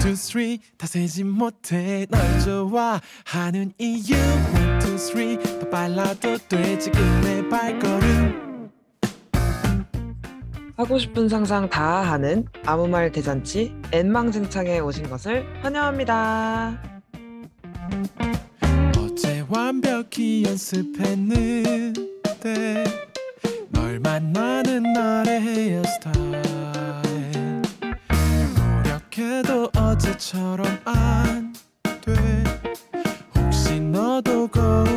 two, three. 다 세지 못해. 널 좋아하는 이유. One, two, three. 더 빨라도 돼 지금의 발걸음. 하고 싶은 상상 다 하는 아무 말 대잔치 앤망증창에 오신 것을 환영합니다. 어제 완벽히 연습했는데 널 만나는 날의 헤어스타일 노력해도 어제처럼 안 돼. 혹시 너도 거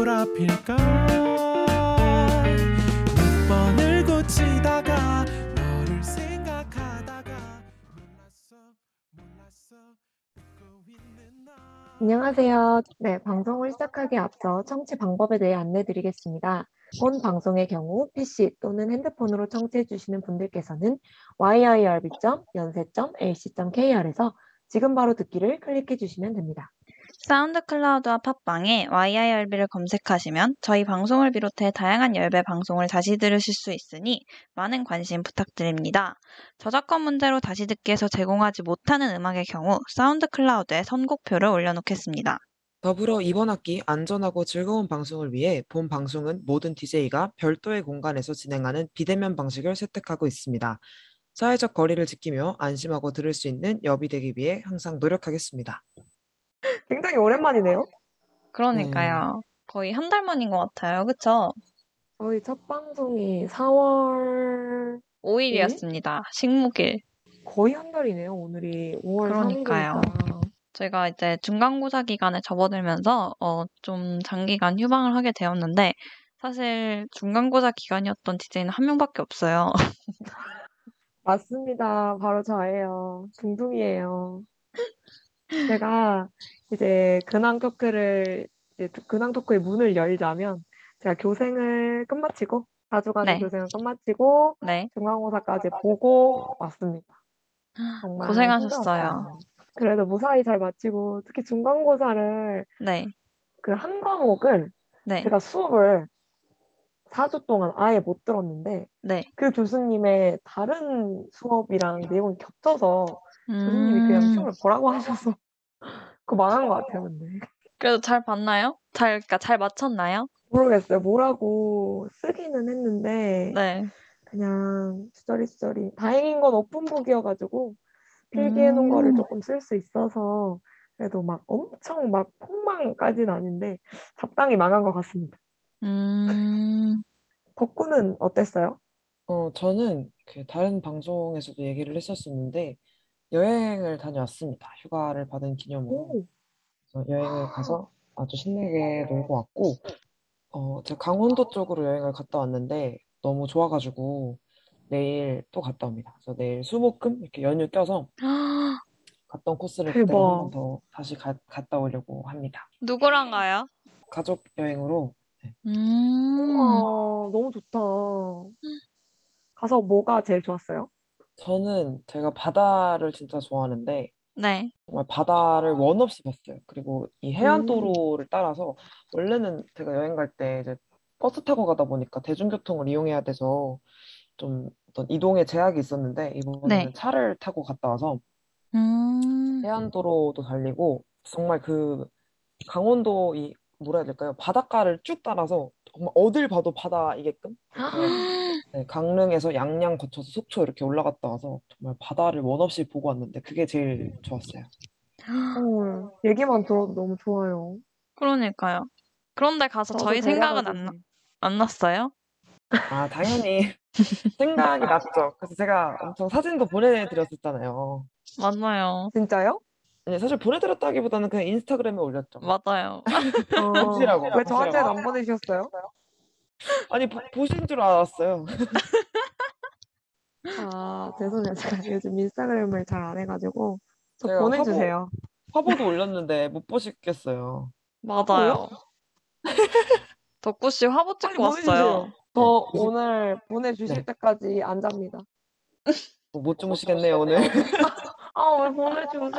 안녕하세요. 네, 방송을 시작하기에 앞서 청취 방법에 대해 안내드리겠습니다. 본 방송의 경우 PC 또는 핸드폰으로 청취해 주시는 분들께서는 yirb.yonsei.ac.kr에서 지금 바로 듣기를 클릭해 주시면 됩니다. 사운드 클라우드와 팟빵에 YIRB를 검색하시면 저희 방송을 비롯해 다양한 YIRB 방송을 다시 들으실 수 있으니 많은 관심 부탁드립니다. 저작권 문제로 다시 듣기에서 제공하지 못하는 음악의 경우 사운드 클라우드에 선곡표를 올려놓겠습니다. 더불어 이번 학기 안전하고 즐거운 방송을 위해 본 방송은 모든 DJ가 별도의 공간에서 진행하는 비대면 방식을 채택하고 있습니다. 사회적 거리를 지키며 안심하고 들을 수 있는 여비 되기 위해 항상 노력하겠습니다. 굉장히 오랜만이네요. 그러니까요. 거의 한 달 만인 것 같아요. 그쵸? 저희 첫 방송이 4월 5일이었습니다. 식목일. 거의 한 달이네요. 오늘이 5월 그러니까요. 3일이니까. 제가 이제 중간고사 기간에 접어들면서 어, 좀 장기간 휴방을 하게 되었는데 사실 중간고사 기간이었던 DJ는 한 명밖에 없어요. 맞습니다. 바로 저예요. 둥둥이에요. 제가 이제 근황 토크를 이제 근황 토크의 문을 열자면 제가 교생을 끝마치고 4주간의 네. 교생을 끝마치고 네. 중간고사까지 보고 왔습니다. 정말 고생하셨어요. 힘들었어요. 그래도 무사히 잘 마치고 특히 중간고사를 네. 그한 과목을 네. 제가 수업을 4주 동안 아예 못 들었는데 네. 그 교수님의 다른 수업이랑 내용이 겹쳐서 교수님이 그냥 음, 시험을 보라고 하셔서 그거 망한 것 같아요, 근데. 그래도 잘 봤나요? 잘, 그러니까 잘 맞췄나요? 모르겠어요. 뭐라고 쓰기는 했는데 네. 그냥 수저리수저리. 다행인 건 오픈북이어가지고 필기해놓은 거를 음. 조금 쓸 수 있어서 그래도 막 엄청 막 폭망까지는 아닌데 적당히 망한 것 같습니다. 음, 덕구는 어땠어요? 어, 저는 그 다른 방송에서도 얘기를 했었었는데 여행을 다녀왔습니다. 휴가를 받은 기념으로. 오, 그래서 여행을 가서 아주 신나게 놀고 왔고, 어, 제가 강원도 쪽으로 여행을 갔다 왔는데 너무 좋아가지고 내일 또 갔다 옵니다. 그래서 내일 수목금 이렇게 연휴 껴서 갔던 코스를 그대로 대박. 한번더 다시 가- 갔다 오려고 합니다. 누구랑 가요? 가족 여행으로 음, 우와, 너무 좋다. 가서 뭐가 제일 좋았어요? 저는 제가 바다를 진짜 좋아하는데 네. 정말 바다를 원 없이 봤어요. 그리고 이 음. 해안도로를 따라서 원래는 제가 여행 갈 때 이제 버스 타고 가다 보니까 대중교통을 이용해야 돼서 좀 어떤 이동에 제약이 있었는데 이번에는 네. 차를 타고 갔다 와서 음, 해안도로도 달리고 정말 그 강원도 이 뭐라 해야 될까요? 바닷가를 쭉 따라서 정말 어딜 봐도 바다이게끔 네, 강릉에서 양양 거쳐서 속초 이렇게 올라갔다 와서 정말 바다를 원 없이 보고 왔는데 그게 제일 좋았어요. 어, 얘기만 들어도 너무 좋아요. 그러니까요. 그런데 가서 저희 생각은 안, 나-. 안 났어요? 아, 당연히 생각이 났죠. 그래서 제가 엄청 사진도 보내드렸었잖아요. 맞아요. 진짜요? 아니, 사실 보내드렸다기보다는 그냥 인스타그램에 올렸죠. 맞아요. 어, 보시라고, 왜 보시라고. 안 보내주셨어요? 아니, 보, 보신 줄 알았어요. 아, 죄송해요. 제가 요즘 인스타그램을 잘 안 해가지고. 저 제가 보내주세요. 화보도 올렸는데 못 보시겠어요. 맞아요. 덕구 씨 화보 빨리 찍고 왔어요. 보내주세요. 저 오늘 보내주실 네. 때까지 안 잡니다. 뭐못 주무시겠네요, 오늘. 아, 왜 보내주세요?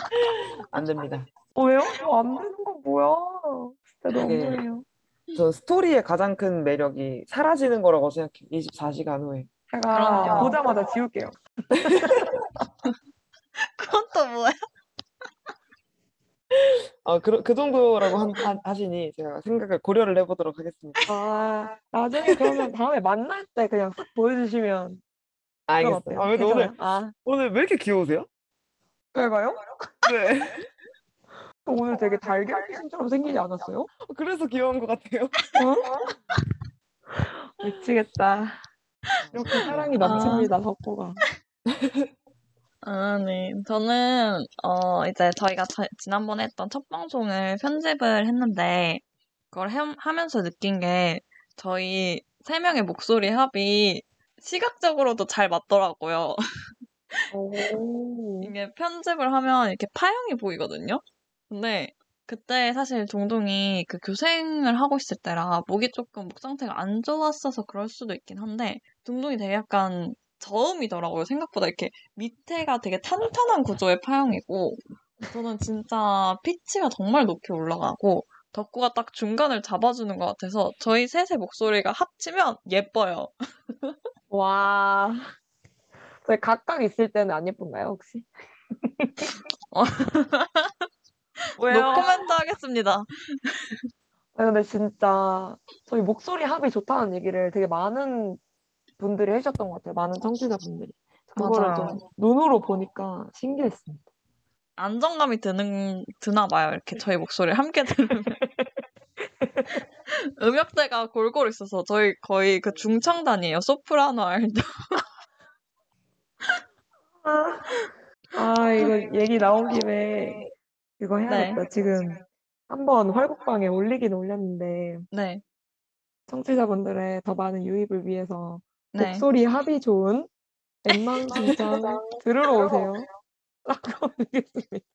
안 됩니다. 어, 왜요? 저안 되는 거 뭐야? 진짜 네. 너무해요. 저 스토리의 가장 큰 매력이 사라지는 거라고 생각해요. 24시간 후에. 제가 그럼요. 보자마자 지울게요. 그건 또 아, 그, 그 정도라고 한, 한- 하시니 제가 생각을 고려를 해보도록 하겠습니다. 아, 나중에 그러면 다음에 만날 때 그냥 쓱 보여주시면 알겠어요. 아, 근데 오늘, 괜찮아요? 아, 오늘 왜 이렇게 귀여우세요? 제가요? 네. 오늘 되게 달걀신처럼 생기지 않았어요? 그래서 귀여운 것 같아요. 어? 미치겠다. 이렇게 사랑이 넘칩니다, 덕구가. 아, 네. 저는, 어, 이제 저희가 저- 지난번에 했던 첫 방송을 편집을 했는데, 그걸 해- 하면서 느낀 게, 저희 세 명의 목소리 합이 시각적으로도 잘 맞더라고요. 오. 이게 편집을 하면 이렇게 파형이 보이거든요? 근데, 그때 사실 동동이 그 교생을 하고 있을 때라 목이 조금 목 상태가 안 좋았어서 그럴 수도 있긴 한데, 동동이 되게 약간 저음이더라고요. 생각보다 이렇게 밑에가 되게 탄탄한 구조의 파형이고, 저는 진짜 피치가 정말 높이 올라가고, 덕구가 딱 중간을 잡아주는 것 같아서 저희 셋의 목소리가 합치면 예뻐요. 와. 저희 각각 있을 때는 안 예쁜가요, 혹시? 어. 왜요? 노코멘트 하겠습니다. 아, 근데 진짜 저희 목소리 합이 좋다는 얘기를 되게 많은 분들이 해주셨던 것 같아요. 많은 청취자분들이. 그거를. 좀 눈으로 보니까 신기했습니다. 안정감이 드는, 드나 봐요. 이렇게 저희 목소리를 함께 들으면. 음역대가 골고루 있어서 저희 거의 그 중창단이에요. 소프라노 알죠? 아, 아, 이거 얘기 나온 김에 그거 해야겠다. 지금 한번 활곡방에 올리긴 올렸는데 네. 청취자분들의 더 많은 유입을 위해서 네. 목소리 합이 좋은 엠망신장 들으러 오세요. 라고 올리겠습니다.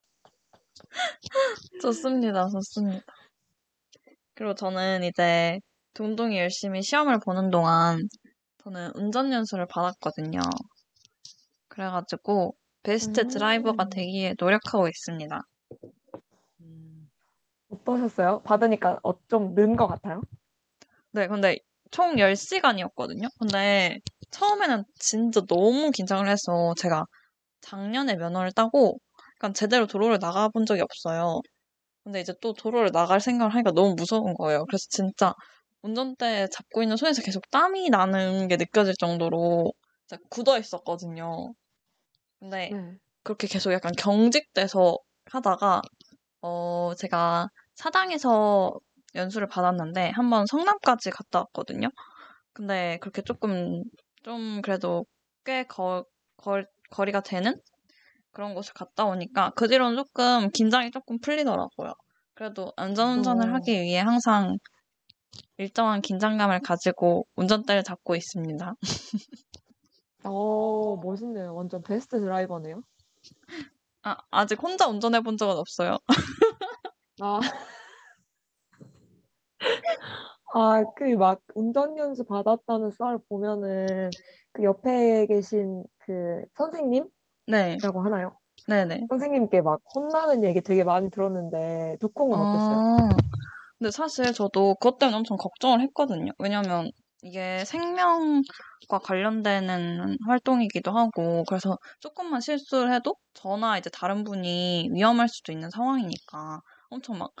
좋습니다. 좋습니다. 그리고 저는 이제 동동이 열심히 시험을 보는 동안 저는 운전 연수를 받았거든요. 그래가지고 베스트 음. 드라이버가 되기 위해 노력하고 있습니다. 음, 어떠셨어요? 받으니까 어, 좀 는 것 같아요? 네, 근데 총 10시간이었거든요. 근데 처음에는 진짜 너무 긴장을 해서 제가 작년에 면허를 따고 약간 제대로 도로를 나가본 적이 없어요. 근데 이제 또 도로를 나갈 생각을 하니까 너무 무서운 거예요. 그래서 진짜 운전대 잡고 있는 손에서 계속 땀이 나는 게 느껴질 정도로 진짜 굳어 있었거든요. 근데 네. 그렇게 계속 약간 경직돼서 하다가 어 제가 사당에서 연수를 받았는데 한번 성남까지 갔다 왔거든요. 근데 그렇게 조금 좀 그래도 꽤 거, 걸, 거리가 되는 그런 곳을 갔다 오니까 그 뒤로는 조금 긴장이 조금 풀리더라고요. 그래도 안전운전을 어. 하기 위해 항상 일정한 긴장감을 가지고 운전대를 잡고 있습니다. 어, 멋있네요. 완전 베스트 드라이버네요. 아, 아직 혼자 운전해 본 적은 없어요. 아. 아, 그 막 운전 연수 받았다는 썰 보면은 그 옆에 계신 그 선생님이라고 네, 하나요? 네네. 선생님께 막 혼나는 얘기 되게 많이 들었는데 듣고 건 어땠어요? 아, 근데 사실 저도 그것 때문에 엄청 걱정을 했거든요. 왜냐면 이게 생명과 관련되는 활동이기도 하고, 그래서 조금만 실수를 해도 저나 이제 다른 분이 위험할 수도 있는 상황이니까 엄청 막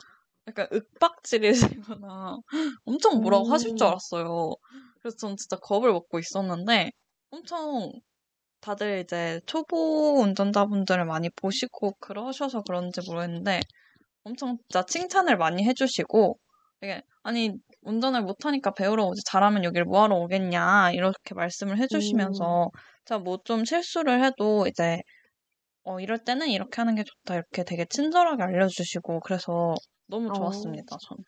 약간 윽박지르시거나 엄청 뭐라고 하실 줄 음. 알았어요. 그래서 전 진짜 겁을 먹고 있었는데 엄청 다들 이제 초보 운전자분들을 많이 보시고 그러셔서 그런지 모르겠는데 엄청 진짜 칭찬을 많이 해주시고 되게 아니 운전을 못하니까 배우러 오지 잘하면 여기를 뭐하러 오겠냐 이렇게 말씀을 해주시면서 제가 뭐좀 실수를 해도 이제 어 이럴 때는 이렇게 하는 게 좋다 이렇게 되게 친절하게 알려주시고 그래서 너무 어. 좋았습니다 전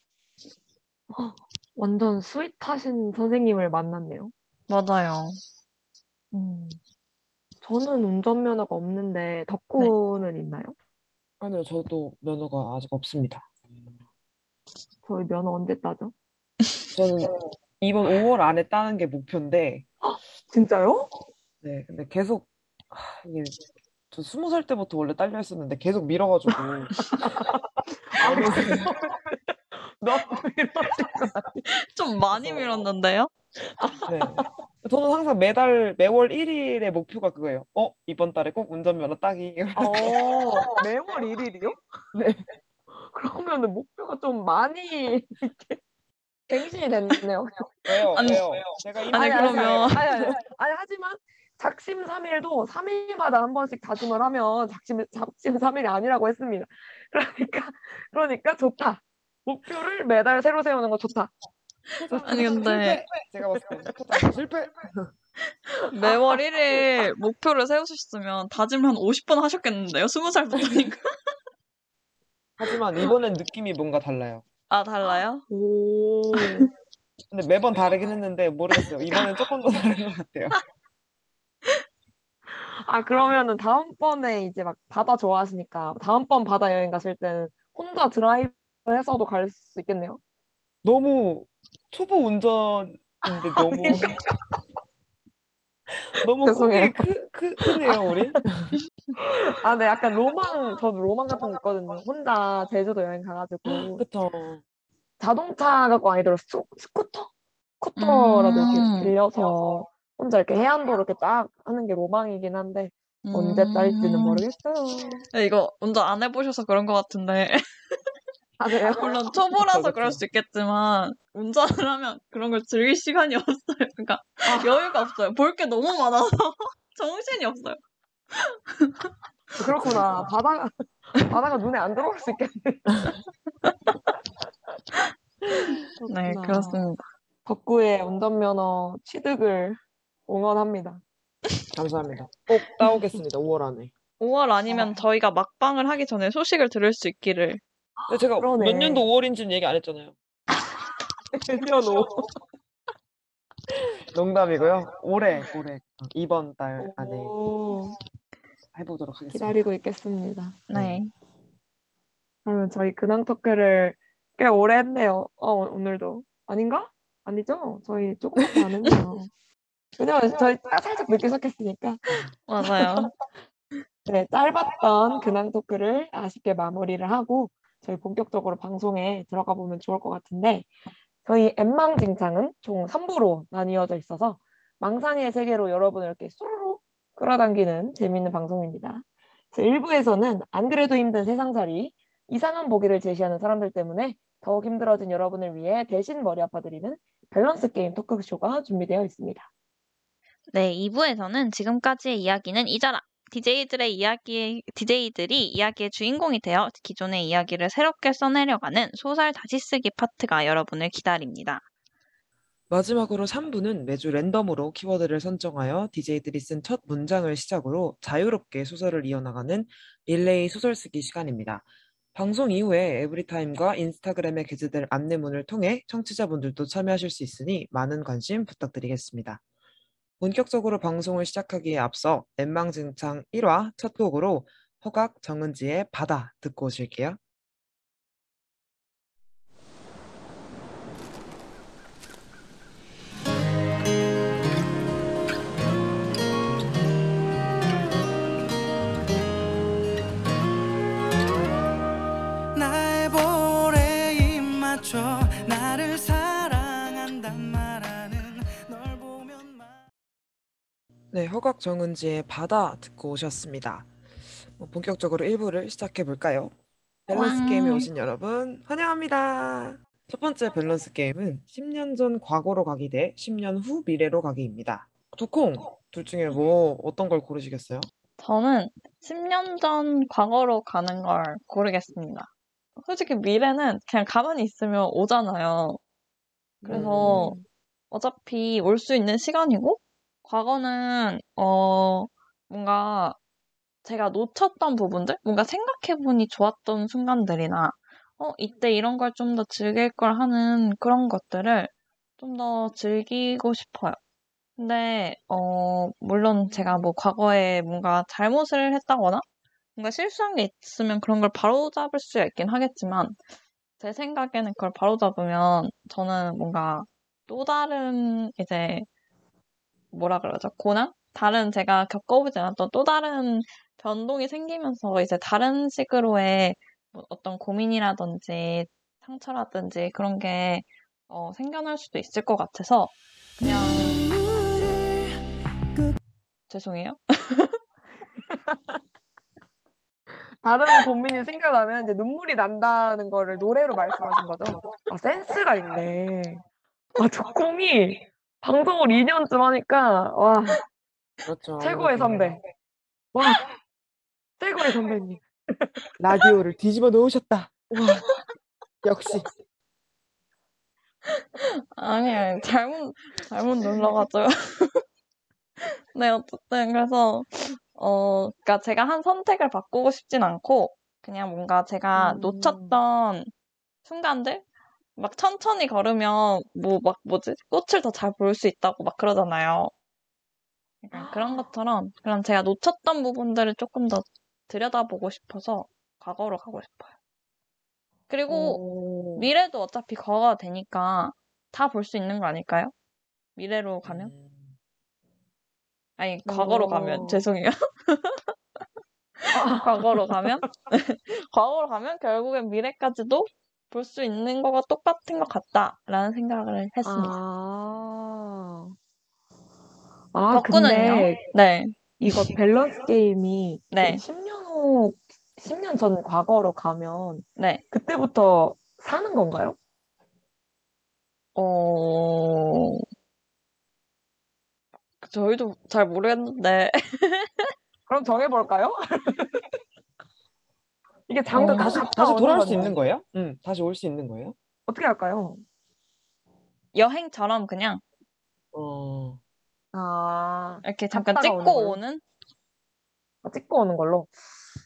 완전 스윗하신 선생님을 만났네요. 맞아요 음. 저는 운전면허가 없는데 덕구는 있나요? 아니요, 저도 면허가 아직 없습니다. 저희 면허 언제 따죠? 저는 이번 5월 안에 따는 게 목표인데, 진짜요? 네, 근데 계속, 하, 이게, 저 스무 살 때부터 원래 딸려 있었는데 계속 미뤄가지고, 아, 너무. 좀 많이 밀었는데요 네. 저는 항상 매달, 매월 1일의 목표가 그거예요. 어, 이번 달에 꼭 운전면허 따기. 어, 매월 1일이요? 네. 그러면 그러면은 목표가 좀 많이 이렇게 갱신이 됐네요. 왜요? 아니, 왜요? 제가 이미 아니, 아니, 그러면- 아니, 아니, 아니, 아니, 하지만 작심 삼일도 3일마다 한 번씩 다짐을 하면 작심 작심 삼일이 아니라고 했습니다. 그러니까 그러니까 좋다. 목표를 매달 새로 세우는 거 좋다. 아니 근데 실패! 제가 봤을 때 실패! 매월 1일 목표를 세우셨으면 다짐을 한 50번 하셨겠는데요? 20살부터니까. 하지만 이번엔 느낌이 뭔가 달라요. 아 달라요? 오. 근데 매번 다르긴 했는데 모르겠어요. 이번엔 조금 더 다른 것 같아요. 아 그러면은 다음번에 이제 막 바다 좋아하시니까 다음번 바다 여행 가실 때는 혼자 드라이브 해서도 갈 수 있겠네요. 너무 초보 운전인데 너무 너무 죄송해요. 크, 크, 크네요 우리. 아, 네, 약간 로망, 저도 로망 같은 거 있거든요. 혼자 제주도 여행 가가지고 그쵸. 자동차 갖고 아니더라도 스, 스쿠터? 스쿠터라도 음. 이렇게 빌려서 혼자 이렇게 해안도로 이렇게 딱 하는 게 로망이긴 한데 언제 딸지는 음. 모르겠어요. 네, 이거 운전 안 해보셔서 그런 것 같은데 아, 그래요? 물론 초보라서 그쵸, 그럴 그쵸. 수 있겠지만 운전을 하면 그런 걸 즐길 시간이 없어요. 그러니까 아. 여유가 없어요. 볼 게 너무 많아서 정신이 없어요. 그렇구나. 바다가, 바다가 눈에 안 들어올 수 있겠네. 네. 그렇습니다. 덕구의 운전면허 취득을 응원합니다. 감사합니다. 꼭 따오겠습니다. 5월 안에. 5월 아니면 저희가 막방을 하기 전에 소식을 들을 수 있기를. 근데 제가 그러네. 몇 년도 5월인지는 얘기 안 했잖아요. 면허. 농담이고요. 올해 올해 이번 달 안에 오, 해보도록 하겠습니다. 기다리고 있겠습니다. 네. 그러면 저희 근황 토크를 꽤 오래 했네요. 어, 오늘도. 아닌가? 아니죠? 저희 조금밖에 안 했네요. 왜냐면 저희 딱 살짝 늦게 시작했으니까. 맞아요. 네, 짧았던 근황 토크를 아쉽게 마무리를 하고 저희 본격적으로 방송에 들어가 보면 좋을 것 같은데 저희 엠망징창은 총 3부로 나뉘어져 있어서 망상의 세계로 여러분을 이렇게 수루루 끌어당기는 재미있는 방송입니다. 1부에서는 안 그래도 힘든 세상살이 이상한 보기를 제시하는 사람들 때문에 더욱 힘들어진 여러분을 위해 대신 머리 아파드리는 밸런스 게임 토크쇼가 준비되어 있습니다. 네, 2부에서는 지금까지의 이야기는 잊어라. DJ들의 이야기, DJ들이 이야기의 주인공이 되어 기존의 이야기를 새롭게 써내려가는 소설 다시 쓰기 파트가 여러분을 기다립니다. 마지막으로 3부는 매주 랜덤으로 키워드를 선정하여 DJ들이 쓴 첫 문장을 시작으로 자유롭게 소설을 이어나가는 릴레이 소설 쓰기 시간입니다. 방송 이후에 에브리타임과 인스타그램에 게재될 안내문을 통해 청취자분들도 참여하실 수 있으니 많은 관심 부탁드리겠습니다. 본격적으로 방송을 시작하기에 앞서 엠망증창 1화 첫 곡으로 허각 정은지의 바다 듣고 오실게요. 네, 허각 정은지의 바다 듣고 오셨습니다. 뭐 본격적으로 1부를 시작해 볼까요? 밸런스 와. 게임에 오신 여러분 환영합니다. 첫 번째 밸런스 게임은 10년 전 과거로 가기 대 10년 후 미래로 가기입니다. 두콩 둘 중에 뭐 어떤 걸 고르시겠어요? 저는 10년 전 과거로 가는 걸 고르겠습니다. 솔직히 미래는 그냥 가만히 있으면 오잖아요. 그래서 음. 어차피 올 수 있는 시간이고, 과거는, 어, 뭔가 제가 놓쳤던 부분들? 뭔가 생각해보니 좋았던 순간들이나, 어, 이때 이런 걸 좀 더 즐길 걸 하는 그런 것들을 좀 더 즐기고 싶어요. 근데, 어, 물론 제가 뭐 과거에 뭔가 잘못을 했다거나, 뭔가 실수한 게 있으면 그런 걸 바로 잡을 수 있긴 하겠지만, 제 생각에는 그걸 바로 잡으면 저는 뭔가 또 다른 이제 뭐라 그러죠? 고난? 다른 제가 겪어보지 않았던 또 다른 변동이 생기면서 이제 다른 식으로의 뭐 어떤 고민이라든지 상처라든지 그런 게 어, 생겨날 수도 있을 것 같아서 그냥 죄송해요. 다른 고민이 생겨나면 이제 눈물이 난다는 거를 노래로 말씀하신 거죠? 아, 센스가 있네. 아, 조콩이 방송을 2년쯤 하니까, 와, 그렇죠. 최고의 선배. 와, 최고의 선배님. 라디오를 뒤집어 놓으셨다. 와, 역시. 아니, 아니, 잘못, 잘못 눌러가지고. 네, 어쨌든, 그래서, 어, 그니까 제가 한 선택을 바꾸고 싶진 않고, 그냥 뭔가 제가 음. 놓쳤던 순간들? 막 천천히 걸으면, 뭐, 막, 뭐지? 꽃을 더 잘 볼 수 있다고 막 그러잖아요. 약간 그런 것처럼, 그럼 제가 놓쳤던 부분들을 조금 더 들여다보고 싶어서, 과거로 가고 싶어요. 그리고, 오. 미래도 어차피 과거가 되니까 다 볼 수 있는 거 아닐까요? 미래로 가면? 음, 아니, 과거로 어. 가면, 죄송해요. 과거로 가면? 과거로 가면 결국엔 미래까지도 볼 수 있는 거가 똑같은 것 같다라는 생각을 했습니다. 아. 아, 덕구는요? 근데 네. 이거 밸런스 게임이 그 네. 10년 후, 10년 전 과거로 가면 네. 그때부터 사는 건가요? 어, 저희도 잘 모르겠는데. 그럼 정해볼까요? 이게 어, 장도 다 다시, 다시 오는 돌아올 수. 있는 거예요? 응, 다시 올 수 있는 거예요? 어떻게 할까요? 여행처럼 그냥 어, 아, 이렇게 잠깐 갔다가 찍고 오는 오는? 찍고 오는 걸로.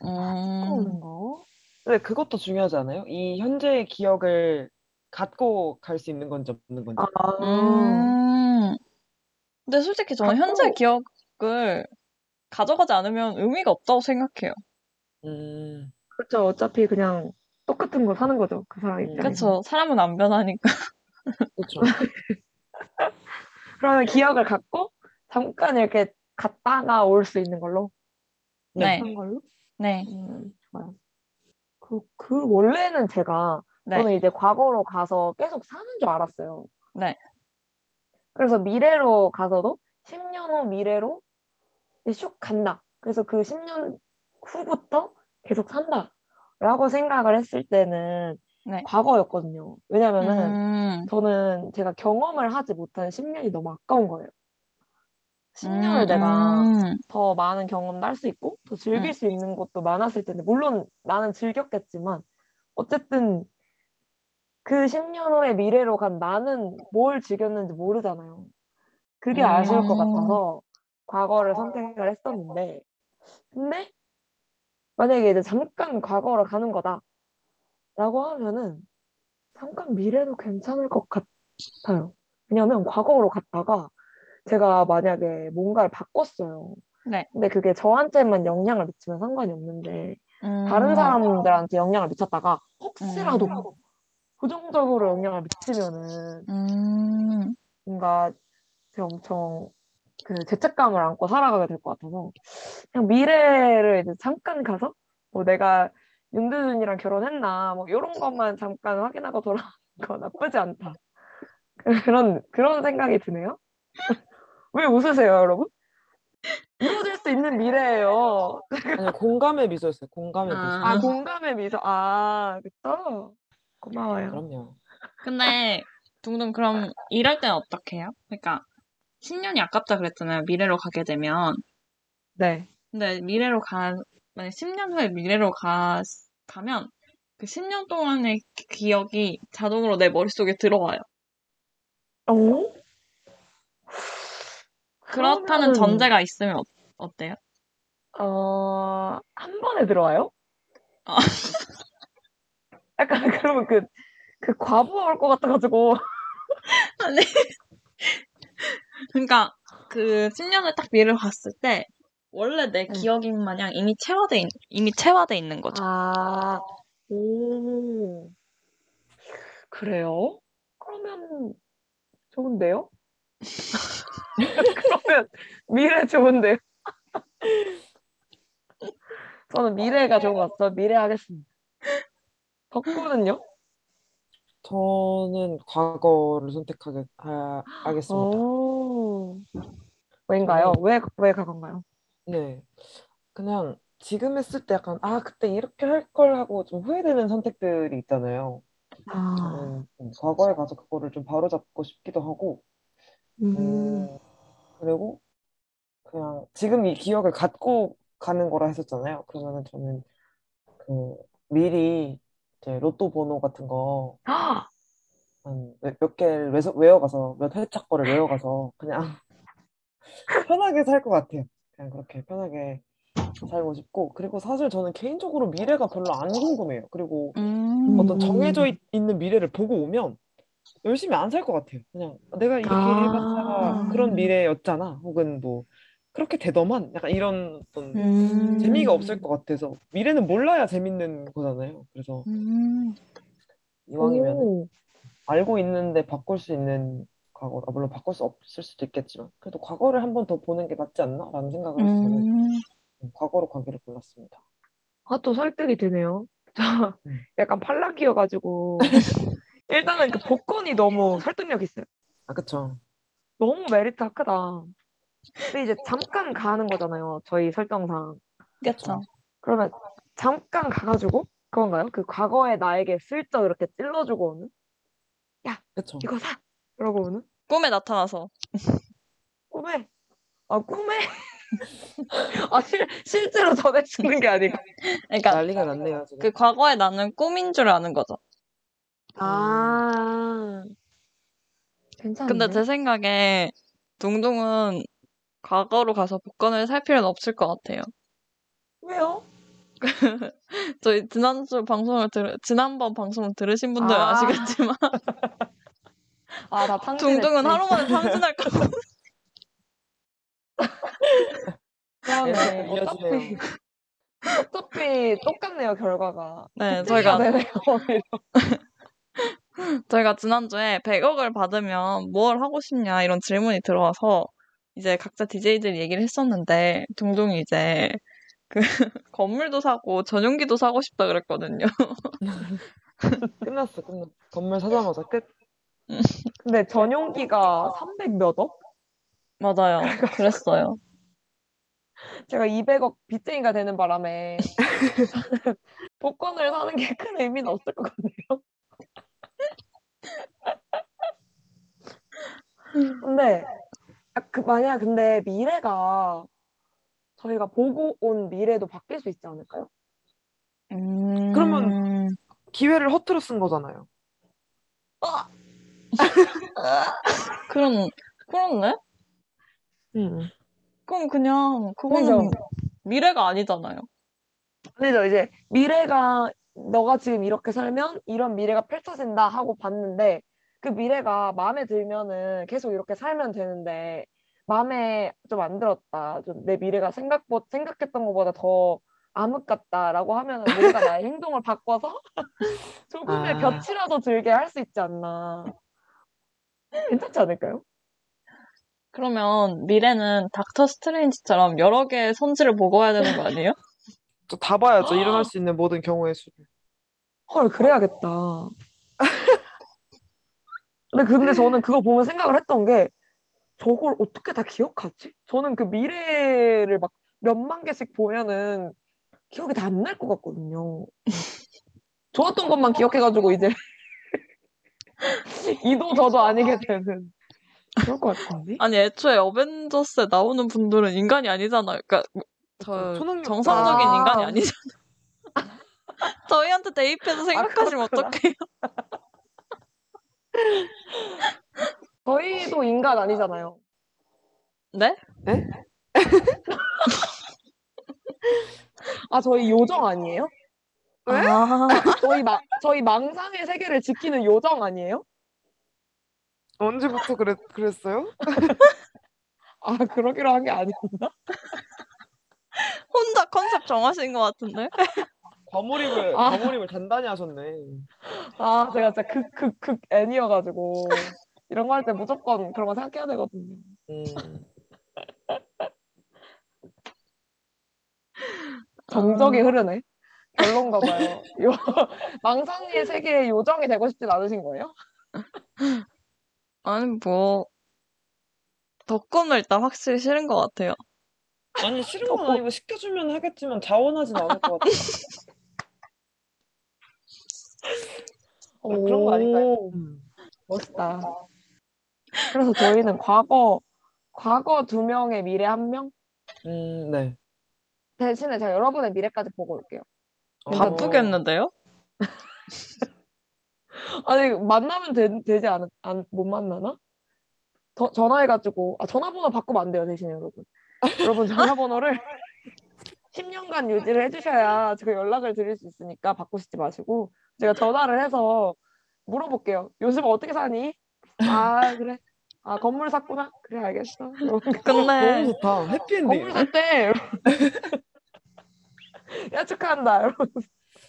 찍고 음, 오는 거. 근데 그것도 중요하지 않아요? 이 현재의 기억을 갖고 갈 수 있는 건지 없는 건지. 아, 음. 근데 솔직히 저는 현재 갖고- 기억을 가져가지 않으면 의미가 없다고 생각해요. 음, 그렇죠. 어차피 그냥 똑같은 거 사는 거죠. 그 사람 음. 입장에서. 그쵸. 사람은 안 변하니까. 그렇죠. 그러면 기억을 갖고 잠깐 이렇게 갔다가 올 수 있는 걸로. 네. 걸로? 네. 음, 좋아요. 그, 그 원래는 제가 네. 저는 이제 과거로 가서 계속 사는 줄 알았어요. 네. 그래서 미래로 가서도 10년 후 미래로 슉 간다. 그래서 그 10년 후부터 계속 산다. 라고 생각을 했을 때는 네. 과거였거든요. 왜냐면은 음, 저는 제가 경험을 하지 못한 10년이 너무 아까운 거예요. 10년을 음, 내가 음, 더 많은 경험도 할 수 있고 더 즐길 음. 수 있는 것도 많았을 텐데 물론 나는 즐겼겠지만 어쨌든 그 10년 후의 미래로 간 나는 뭘 즐겼는지 모르잖아요. 그게 아쉬울 것 음. 같아서 과거를 선택을 했었는데 근데 만약에 이제 잠깐 과거로 가는 거다 라고 하면은 잠깐 미래도 괜찮을 것 같아요. 왜냐면 과거로 갔다가 제가 만약에 뭔가를 바꿨어요. 네. 근데 그게 저한테만 영향을 미치면 상관이 없는데 다른 음, 사람들한테 영향을 미쳤다가 혹시라도 음. 부정적으로 영향을 미치면은 음, 뭔가 제가 엄청 그 죄책감을 안고 살아가게 될 것 같아서 그냥 미래를 이제 잠깐 가서 뭐 내가 윤두준이랑 결혼했나 뭐 이런 것만 잠깐 확인하고 돌아오는 거 나쁘지 않다 그런 그런 생각이 드네요. 왜 웃으세요, 여러분? 이루어질 수 있는 미래예요. 아니, 공감의 미소였어요. 공감의 미소. 아. 아 공감의 미소. 아 그쵸? 고마워요. 그럼요. 근데 둥둥 그럼 일할 때는 어떻게 해요? 그러니까 10년이 아깝다 그랬잖아요. 미래로 가게 되면. 네. 근데 미래로 가, 만약 10년 후에 미래로 가, 가면 그 10년 동안의 기- 기억이 자동으로 내 머릿속에 들어와요. 어? 그렇다는 그러면은, 전제가 있으면 어, 어때요? 어, 한 번에 들어와요? 아. 약간 그러면 그, 그 과부하 올것 같아가지고. 아니. 그러니까 그 10년을 딱 미래로 갔을 때 원래 내 네. 기억인 마냥 이미 체화돼 있, 이미 체화돼 있는 거죠. 아, 오. 그래요? 그러면 좋은데요? 그러면 미래 좋은데요? 저는 미래가 좋은 것 같아요. 미래 하겠습니다. 덕구는요? 저는 과거를 선택하게 하, 하겠습니다. 오. 왜인가요? 왜, 왜 그건가요? 네. 그냥 지금 했을 때 약간 아 그때 이렇게 할 걸 하고 좀 후회되는 선택들이 있잖아요. 아, 좀 과거에 가서 그거를 좀 바로잡고 싶기도 하고 음, 음, 그리고 그냥 지금 이 기억을 갖고 가는 거라 했었잖아요. 그러면은 저는 그 미리 이제 로또 번호 같은 거 아, 한몇 개를 외워가서 몇 회차 거를 외워가서 그냥 편하게 살 것 같아요. 그냥 그렇게 편하게 살고 싶고 그리고 사실 저는 개인적으로 미래가 별로 안 궁금해요. 그리고 음. 어떤 정해져 있, 는 미래를 보고 오면 열심히 안 살 것 같아요. 그냥 내가 이렇게 아. 해봤자 그런 미래였잖아. 혹은 뭐 그렇게 되더만 약간 이런 어떤 음. 재미가 없을 것 같아서 미래는 몰라야 재밌는 거잖아요. 그래서 음. 이왕이면 오, 알고 있는데 바꿀 수 있는 과거, 아, 물론 바꿀 수 없을 수도 있겠지만 그래도 과거를 한 번 더 보는 게 낫지 않나 라는 생각을 해서 저는 음. 과거로 가기를 골랐습니다. 아, 또 설득이 되네요. 저 음. 약간 팔락이어가지고 일단은 그 복권이 너무 설득력 있어요. 아, 그쵸. 너무 메리트가 크다. 근데 이제 잠깐 가는 거잖아요. 저희 설정상. 그쵸. 그러면 잠깐 가가지고 그건가요? 그 과거의 나에게 슬쩍 이렇게 찔러주고 오는? 그쵸. 이거 사! 이러고 오는? 꿈에 나타나서. 꿈에? 아, 꿈에? 아, 실, 실제로 전해주는 게 아니고. 그러니까 난리가 났네요, 지금. 그 과거에 나는 꿈인 줄 아는 거죠. 아, 괜찮네. 근데 제 생각에 둥둥은 과거로 가서 복권을 살 필요는 없을 것 같아요. 왜요? 저희 지난주 방송을 들, 지난번 방송을 들으신 분들은 아. 아... 시겠지만 아, 나 탕진했지. 둥둥은 하루 만에 탕진할 거. 계속 어차피. 어차피 똑같네요, 결과가. 네, 저희가 오히려. 저희가 지난주에 100억을 받으면 뭘 하고 싶냐 이런 질문이 들어와서 이제 각자 DJ들이 얘기를 했었는데 둥둥이 이제 그 건물도 사고 전용기도 사고 싶다 그랬거든요. 끝났어, 끝났어. 건물 사자마자 끝. 근데 전용기가 300 몇 억? 맞아요. 그랬어요. 제가 200억 빚쟁이가 되는 바람에 복권을 사는 게 큰 의미는 없을 것 같네요. 근데 아, 그 만약 근데 미래가 저희가 보고 온 미래도 바뀔 수 있지 않을까요? 음... 그러면- 기회를 허투루 쓴 거잖아요. 그런 그렇네. 음. 그럼 그냥 그거는 그죠. 미래가 아니잖아요. 아니죠. 이제 미래가 너가 지금 이렇게 살면 이런 미래가 펼쳐진다 하고 봤는데 그 미래가 마음에 들면은 계속 이렇게 살면 되는데 마음에 좀 안 들었다. 좀 내 미래가 생각보 생각했던 것보다 더 암흑 같다라고 하면은 뭔가 나의 행동을 바꿔서 조금의 아. 볕이라도 들게 할 수 있지 않나. 괜찮지 않을까요? 그러면 미래는 닥터 스트레인지처럼 여러 개의 선지를 보고 와야 되는 거 아니에요? 또 다 봐야죠. 일어날 수 있는 모든 경우의 수를. 헐, 그래야겠다. 근데 근데 저는 그거 보면 생각을 했던 게 저걸 어떻게 다 기억하지? 저는 그 미래를 막 몇만 개씩 보면은 기억이 다 안 날 것 같거든요. 좋았던 것만 기억해가지고 이제 이도 저도 아니게 되는 그럴 것 같은데? 아니 애초에 어벤져스에 나오는 분들은 인간이 아니잖아요. 그러니까 저 초능력- 정상적인 아. 인간이 아니잖아요. 저희한테 대입해서 생각하시면 그렇구나. 어떡해요? 저희도 인간 아니잖아요. 네? 아 저희 요정 아니에요? 왜? 아, 저희 마, 저희 망상의 세계를 지키는 요정 아니에요? 언제부터 그랬, 그랬어요? 아 그러기로 한 게 아니었나? 혼자 컨셉 정하신 것 같은데? 과몰입을, 아. 과몰입을 단단히 하셨네. 아, 제가 진짜 극, 극, 극 N이어가지고, 이런 거 할 때 무조건 그런 거 생각해야 되거든요. 음. 정적이 아. 흐르네. 별론가 봐요. 요, 망상의 세계의 요정이 되고 싶진 않으신 거예요? 아니 뭐 덕분은 일단 확실히 싫은 것 같아요. 아니 싫은 건 아니고 시켜주면 하겠지만 자원하진 않을 것 같아. 아, 그런 거 아닐까요? 오, 멋있다. 그래서 저희는 과거, 과거 두 명의 미래 한 명? 음, 네. 대신에 제가 여러분의 미래까지 보고 올게요. 어, 바쁘겠는데요? 아니, 만나면 되, 되지 않, 안, 못 만나나? 저, 전화해가지고, 아, 전화번호 바꾸면 안 돼요, 대신에 여러분. 여러분, 전화번호를 10년간 유지를 해주셔야 제가 연락을 드릴 수 있으니까 바꾸시지 마시고, 제가 전화를 해서 물어볼게요. 요즘 어떻게 사니? 아, 그래. 아, 건물 샀구나? 그래, 알겠어. 이러면 근데 너무 좋다. 해피엔딩. 건물 샀대! 야, 축하한다! 이러면서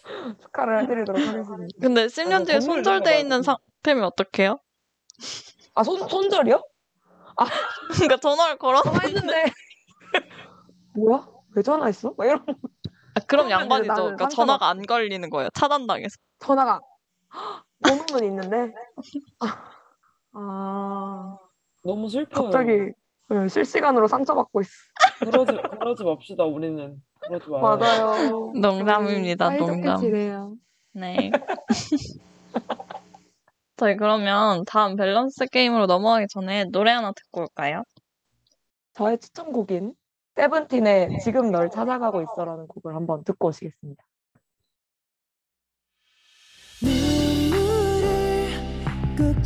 축하를 해드리도록 하겠습니다. 근데 10년 뒤에 건물을 손절돼 있는. 상태면 어떡해요? 아, 손, 손절이요? 그러니까 전화를 걸어? 전화했는데 뭐야? 왜 전화했어? 막 이런 아, 그럼 양반이죠. 그러니까 전화가 안 걸리는 거예요. 차단당해서. 전화가 번호는 있는데 아, 아 너무 슬퍼요. 갑자기 네, 실시간으로 상처받고 있어. 그러지 그러지 맙시다. 우리는 그러지 마요. 맞아요. 농담입니다. 사이좋게 농담. 지내요. 네. 저희 그러면 다음 밸런스 게임으로 넘어가기 전에 노래 하나 듣고 올까요? 저의 추천곡인 세븐틴의 지금 널 찾아가고 있어라는 곡을 한번 듣고 오시겠습니다. 눈물을 꾹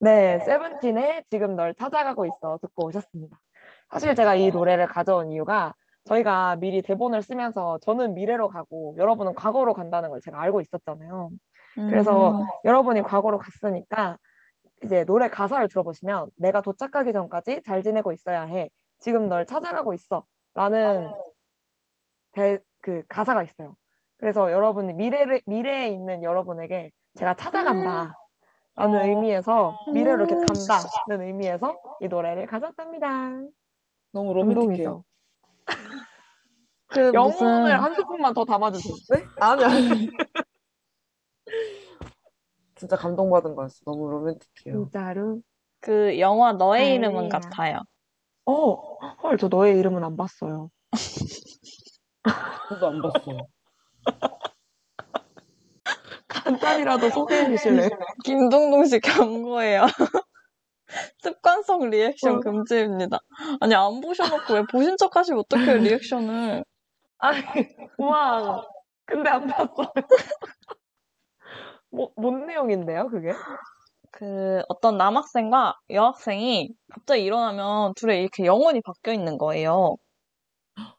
네, 세븐틴의 지금 널 찾아가고 있어 듣고 오셨습니다. 사실 제가 이 노래를 가져온 이유가 저희가 미리 대본을 쓰면서 저는 미래로 가고 여러분은 과거로 간다는 걸 제가 알고 있었잖아요. 그래서 음. 여러분이 과거로 갔으니까 이제 노래 가사를 들어보시면 내가 도착하기 전까지 잘 지내고 있어야 해. 지금 널 찾아가고 있어. 라는 대, 그 가사가 있어요. 그래서 여러분이 미래를, 미래에 있는 여러분에게 제가 찾아간다. 라는 의미에서 미래로 이렇게 간다는 의미에서 이 노래를 가졌답니다. 너무 로맨틱해요. 그 영혼을 무슨 한 스푼만 더 담아주세요. 네? 아니 아니. 진짜 감동받은 거였어. 너무 로맨틱해요. 진짜로. 그 영화 너의 이름은 다행이야. 같아요. 어, 헐, 저 너의 이름은 안 봤어요. 저도 안 봤어요. 간단히라도 소개해 주실래요? 김동동 씨 경고예요. 습관성 리액션 어. 금지입니다. 아니 안 보셔놓고 왜 보신 척 하시면 어떡해요 리액션을. 아니, 우와. 근데 안 봤어요. 뭐, 뭔 내용인데요, 그게? 그 어떤 남학생과 여학생이 갑자기 일어나면 둘의 이렇게 영혼이 바뀌어 있는 거예요.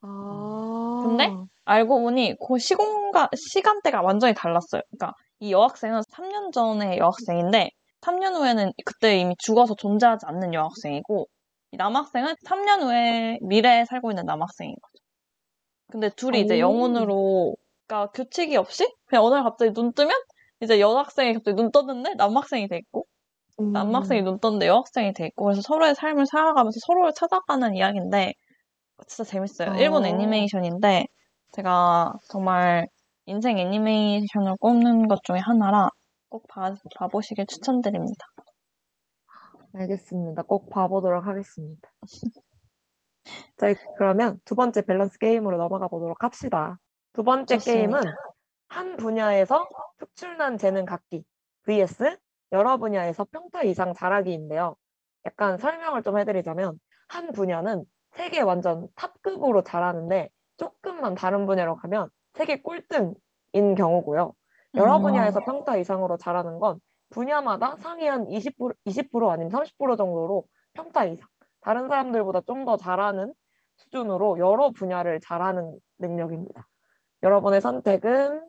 아. 근데? 알고 보니 그 시공가 시간대가 완전히 달랐어요. 그러니까 이 여학생은 3년 전의 여학생인데 3년 후에는 그때 이미 죽어서 존재하지 않는 여학생이고 이 남학생은 3년 후에 미래에 살고 있는 남학생인 거죠. 근데 둘이 이제 오. 영혼으로 그러니까 규칙이 없이 그냥 어느 날 갑자기 눈 뜨면 이제 여학생이 갑자기 눈 떴는데 남학생이 돼 있고 음. 남학생이 눈 떴는데 여학생이 돼 있고 그래서 서로의 삶을 살아가면서 서로를 찾아가는 이야기인데 진짜 재밌어요. 일본 어. 애니메이션인데 제가 정말 인생 애니메이션을 꼽는 것 중에 하나라 꼭 봐, 봐보시길 추천드립니다. 알겠습니다. 꼭 봐보도록 하겠습니다. 저희 그러면 두 번째 밸런스 게임으로 넘어가 보도록 합시다. 두 번째 좋습니다. 게임은 한 분야에서 특출난 재능 갖기 vs 여러 분야에서 평타 이상 잘하기인데요. 약간 설명을 좀 해드리자면 한 분야는 세계 완전 탑급으로 잘하는데 조금만 다른 분야로 가면 세계 꼴등인 경우고요. 여러 음. 분야에서 평타 이상으로 잘하는 건 분야마다 상위 한 20%, 20% 아니면 30% 정도로 평타 이상. 다른 사람들보다 좀 더 잘하는 수준으로 여러 분야를 잘하는 능력입니다. 여러분의 선택은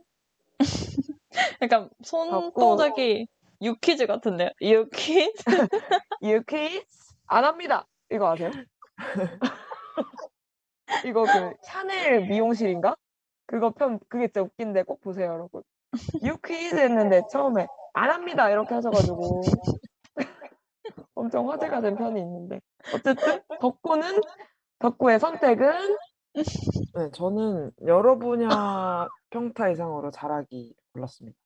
약간 손동작이 유퀴즈 같은데요? 유퀴즈? 유퀴즈 안 합니다. 이거 아세요? 이거 그 샤넬 미용실인가? 그거 편 그게 진짜 웃긴데 꼭 보세요, 여러분. 유퀴즈 했는데 처음에 안 합니다 이렇게 하셔가지고 엄청 화제가 된 편이 있는데 어쨌든 덕구는 덕구의 선택은 네, 저는 여러 분야 평타 이상으로 잘하기 골랐습니다.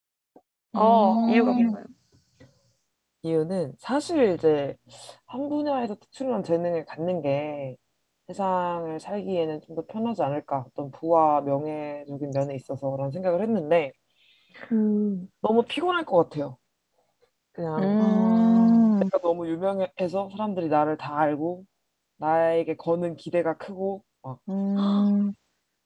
어 음. 이유가 뭔가요? 이유는 사실 이제 한 분야에서 특출난 재능을 갖는 게 세상을 살기에는 좀 더 편하지 않을까 어떤 부와 명예적인 면에 있어서라는 생각을 했는데 음. 너무 피곤할 것 같아요. 그냥 음. 내가 너무 유명해서 사람들이 나를 다 알고 나에게 거는 기대가 크고 막 음.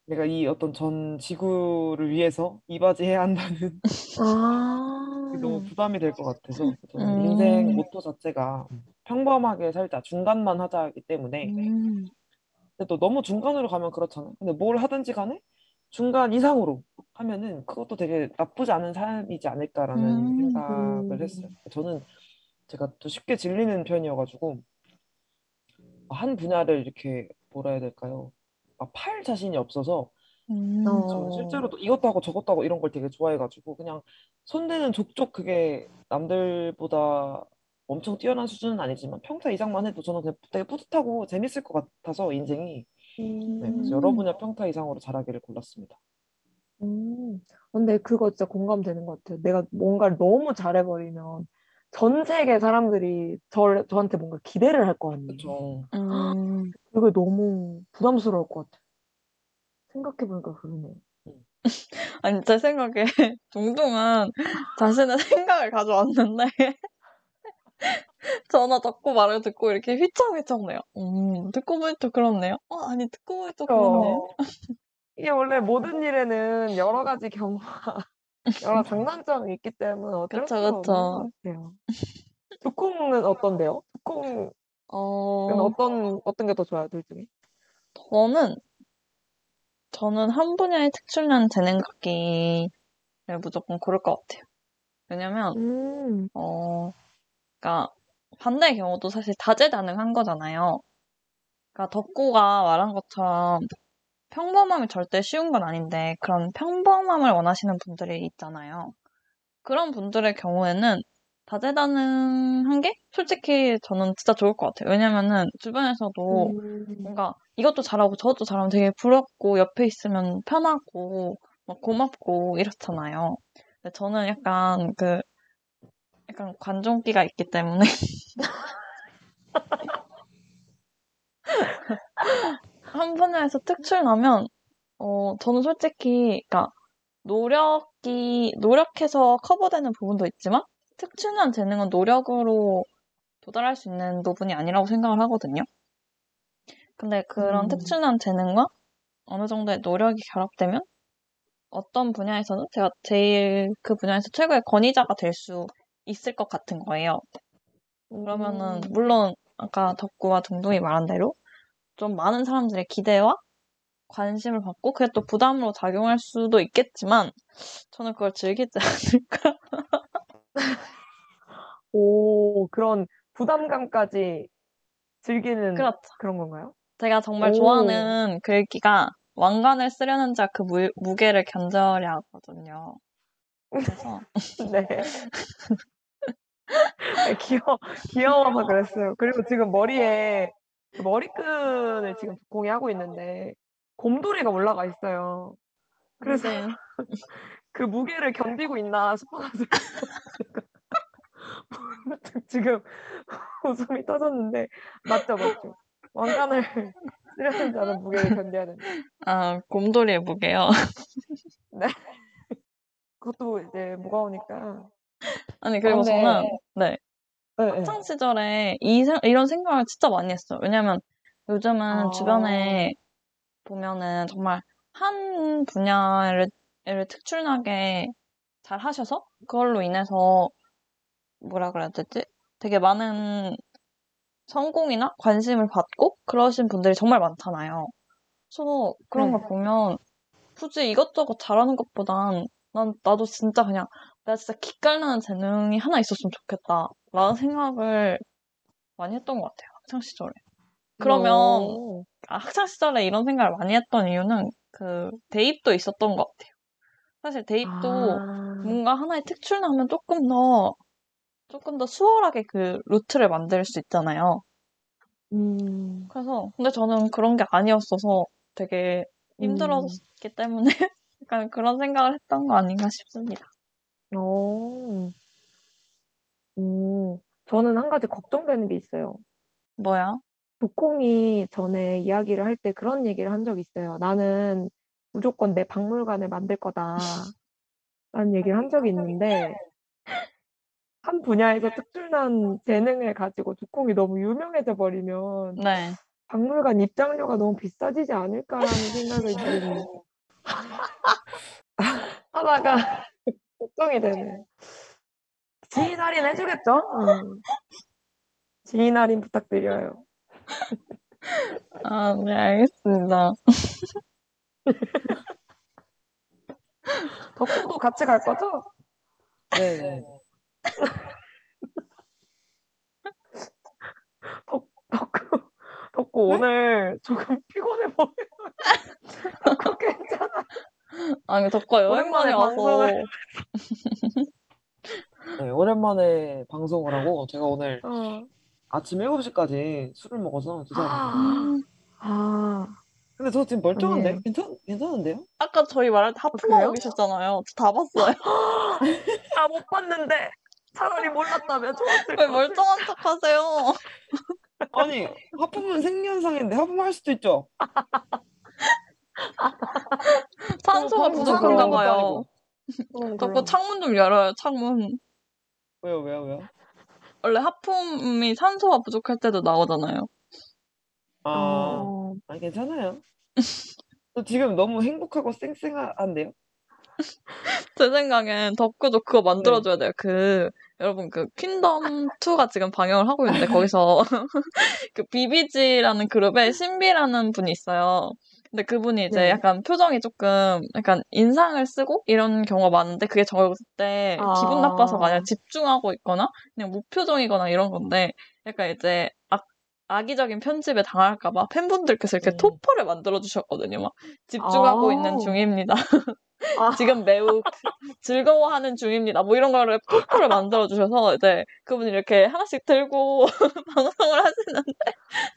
내가 이 어떤 전 지구를 위해서 이바지해야 한다는 아. 너무 부담이 될 것 같아서 음. 인생 모토 자체가 평범하게 살자 중간만 하자기 때문에 음. 근데 또 너무 중간으로 가면 그렇잖아요. 근데 뭘 하든지 간에 중간 이상으로 하면은 그것도 되게 나쁘지 않은 삶이지 않을까라는 음. 생각을 했어요. 저는 제가 또 쉽게 질리는 편이어가지고 한 분야를 이렇게 뭐라 해야 될까요? 막 팔 자신이 없어서 음. 어. 저는 실제로도 이것도 하고 저것도 하고 이런 걸 되게 좋아해가지고 그냥 손대는 족족 그게 남들보다 엄청 뛰어난 수준은 아니지만 평타 이상만 해도 저는 되게 뿌듯하고 재밌을 것 같아서 인생이 네, 그래서 여러 분야 평타 이상으로 잘하기를 골랐습니다. 음. 근데 그거 진짜 공감되는 것 같아요. 내가 뭔가를 너무 잘해버리면 전 세계 사람들이 저, 저한테 뭔가 기대를 할 거 아니에요. 그렇죠. 음. 그게 너무 부담스러울 것 같아요. 생각해보니까 그러네요. 아니, 제 생각에 동동은 자신의 생각을 가져왔는데 전화 닫고 말을 듣고 이렇게 휘청휘청 내요. 음, 듣고 보니까 그렇네요. 어, 아니, 듣고 보니까 그렇네요. 어. 이게 원래 모든 일에는 여러 가지 경우와 여러 장단점이 있기 때문에 어쩔 그쵸, 수가 없는. 것 같아요. 두콩은 어떤데요? 두콩은 어, 어떤 어떤 게 더 좋아요, 둘 중에? 저는 저는 한 분야의 특출난 재능 갖기를 무조건 고를 것 같아요. 왜냐면 음, 어, 그러니까 반대의 경우도 사실 다재다능한 거잖아요. 그러니까 덕구가 말한 것처럼 평범함이 절대 쉬운 건 아닌데 그런 평범함을 원하시는 분들이 있잖아요. 그런 분들의 경우에는 다재다능한 게 솔직히 저는 진짜 좋을 것 같아요. 왜냐면은 주변에서도 음, 뭔가 이것도 잘하고 저것도 잘하면 되게 부럽고 옆에 있으면 편하고 막 고맙고 이렇잖아요. 근데 저는 약간 그 약간 관종기가 있기 때문에 한 분야에서 특출나면 어 저는 솔직히 그러니까 노력이 노력해서 커버되는 부분도 있지만 특출난 재능은 노력으로 도달할 수 있는 부분이 아니라고 생각을 하거든요. 근데 그런 음. 특출난 재능과 어느 정도의 노력이 결합되면 어떤 분야에서는 제가 제일 그 분야에서 최고의 권위자가 될 수 있을 것 같은 거예요. 그러면은 음. 물론 아까 덕구와 동동이 말한 대로 좀 많은 사람들의 기대와 관심을 받고 그게 또 부담으로 작용할 수도 있겠지만 저는 그걸 즐기지 않을까. 오, 그런 부담감까지 즐기는 그렇죠. 그런 건가요? 제가 정말 오. 좋아하는 글귀가 왕관을 쓰려는 자 그 무게를 견뎌야 하거든요. 그래서 네. 귀여워, 귀여워서 그랬어요. 그리고 지금 머리에 그 머리끈을 지금 공유하고 있는데 곰돌이가 올라가 있어요. 그래서 네. 그 무게를 견디고 있나 싶어가지고 지금 웃음이 터졌는데 맞죠, 맞죠. 왕관을 쓰려는 자는 무게를 견뎌야 된다. 아, 곰돌이의 무게요. 그것도 이제 무거우니까. 아니, 그리고 근데- 저는, 네. 네, 네. 학창 시절에 이, 생- 이런 생각을 진짜 많이 했어요. 왜냐면 요즘은 아. 주변에 보면은 정말 한 분야를 를 특출나게 잘 하셔서 그걸로 인해서 뭐라 그래야 되지? 되게 많은 성공이나 관심을 받고 그러신 분들이 정말 많잖아요. 그래서 그런 네. 걸 보면 굳이 이것저것 잘하는 것보단 난 나도 진짜 그냥 내가 진짜 기깔나는 재능이 하나 있었으면 좋겠다 라는 생각을 많이 했던 것 같아요. 학창 시절에. 그러면 오. 아, 학창 시절에 이런 생각을 많이 했던 이유는 그 대입도 있었던 것 같아요. 사실 대입도 아. 뭔가 하나의 특출나면 조금 더 조금 더 수월하게 그 루트를 만들 수 있잖아요. 음, 그래서 근데 저는 그런 게 아니었어서 되게 힘들었기 때문에 약간 그런 생각을 했던 거 아닌가 싶습니다. 어, 음, 저는 한 가지 걱정되는 게 있어요. 뭐야? 도콩이 전에 이야기를 할 때 그런 얘기를 한 적이 있어요. 나는 무조건 내 박물관을 만들 거다. 라는 얘기를 한 적이 있는데, 한 분야에서 특출난 재능을 가지고 도콩이 너무 유명해져 버리면 네. 박물관 입장료가 너무 비싸지지 않을까라는 생각을 지금 하다가 걱정이 되네. 지인 할인 해주겠죠? 응. 지인 할인 부탁드려요. 아, 네, 알겠습니다. 덕후도 같이 갈 거죠? 네, 네. 덕후, 덕후 오늘 조금 피곤해 보여요. 덕후 괜찮아. 아니, 덕과 여행만에 오랜만에 와서 방송을- 네, 오랜만에 방송을 하고 제가 오늘 어. 아침 7시까지 술을 먹어서 죄송합니다. 음, 아, 근데 저 지금 멀쩡한데? 아니에요. 괜찮, 괜찮은데요? 아까 저희 말할 때 하품하고 그래요? 계셨잖아요. 저 다 봤어요. 아, 못 봤는데. 차라리 몰랐다면 좋았을 왜 것 같아. 멀쩡한 척 하세요? 아니, 하품은 생리현상인데 하품할 수도 있죠? 산소가 어, 부족한가 봐요. 어, 덕구 그럼. 창문 좀 열어요, 창문. 왜요, 왜요, 왜요? 원래 하품이 산소가 부족할 때도 나오잖아요. 아, 어, 아니, 괜찮아요. 저 지금 너무 행복하고 쌩쌩한데요? 제 생각엔 덕구도 그거 만들어줘야 돼요. 그, 여러분, 그, 퀸덤2가 지금 방영을 하고 있는데, 거기서, 그, 비비지라는 그룹에 신비라는 분이 있어요. 근데 그분이 이제 네. 약간 표정이 조금, 약간 인상을 쓰고 이런 경우가 많은데, 그게 적을 때 아. 기분 나빠서가 아니라 집중하고 있거나, 그냥 무표정이거나 이런 건데, 약간 이제, 악, 악의적인 편집에 당할까봐 팬분들께서 이렇게 음. 토퍼를 만들어 주셨거든요. 막, 집중하고 아. 있는 중입니다. 아, 지금 매우 즐거워하는 중입니다. 뭐 이런 거를 토크를 만들어 주셔서 이제 그분이 이렇게 하나씩 들고 방송을 하시는데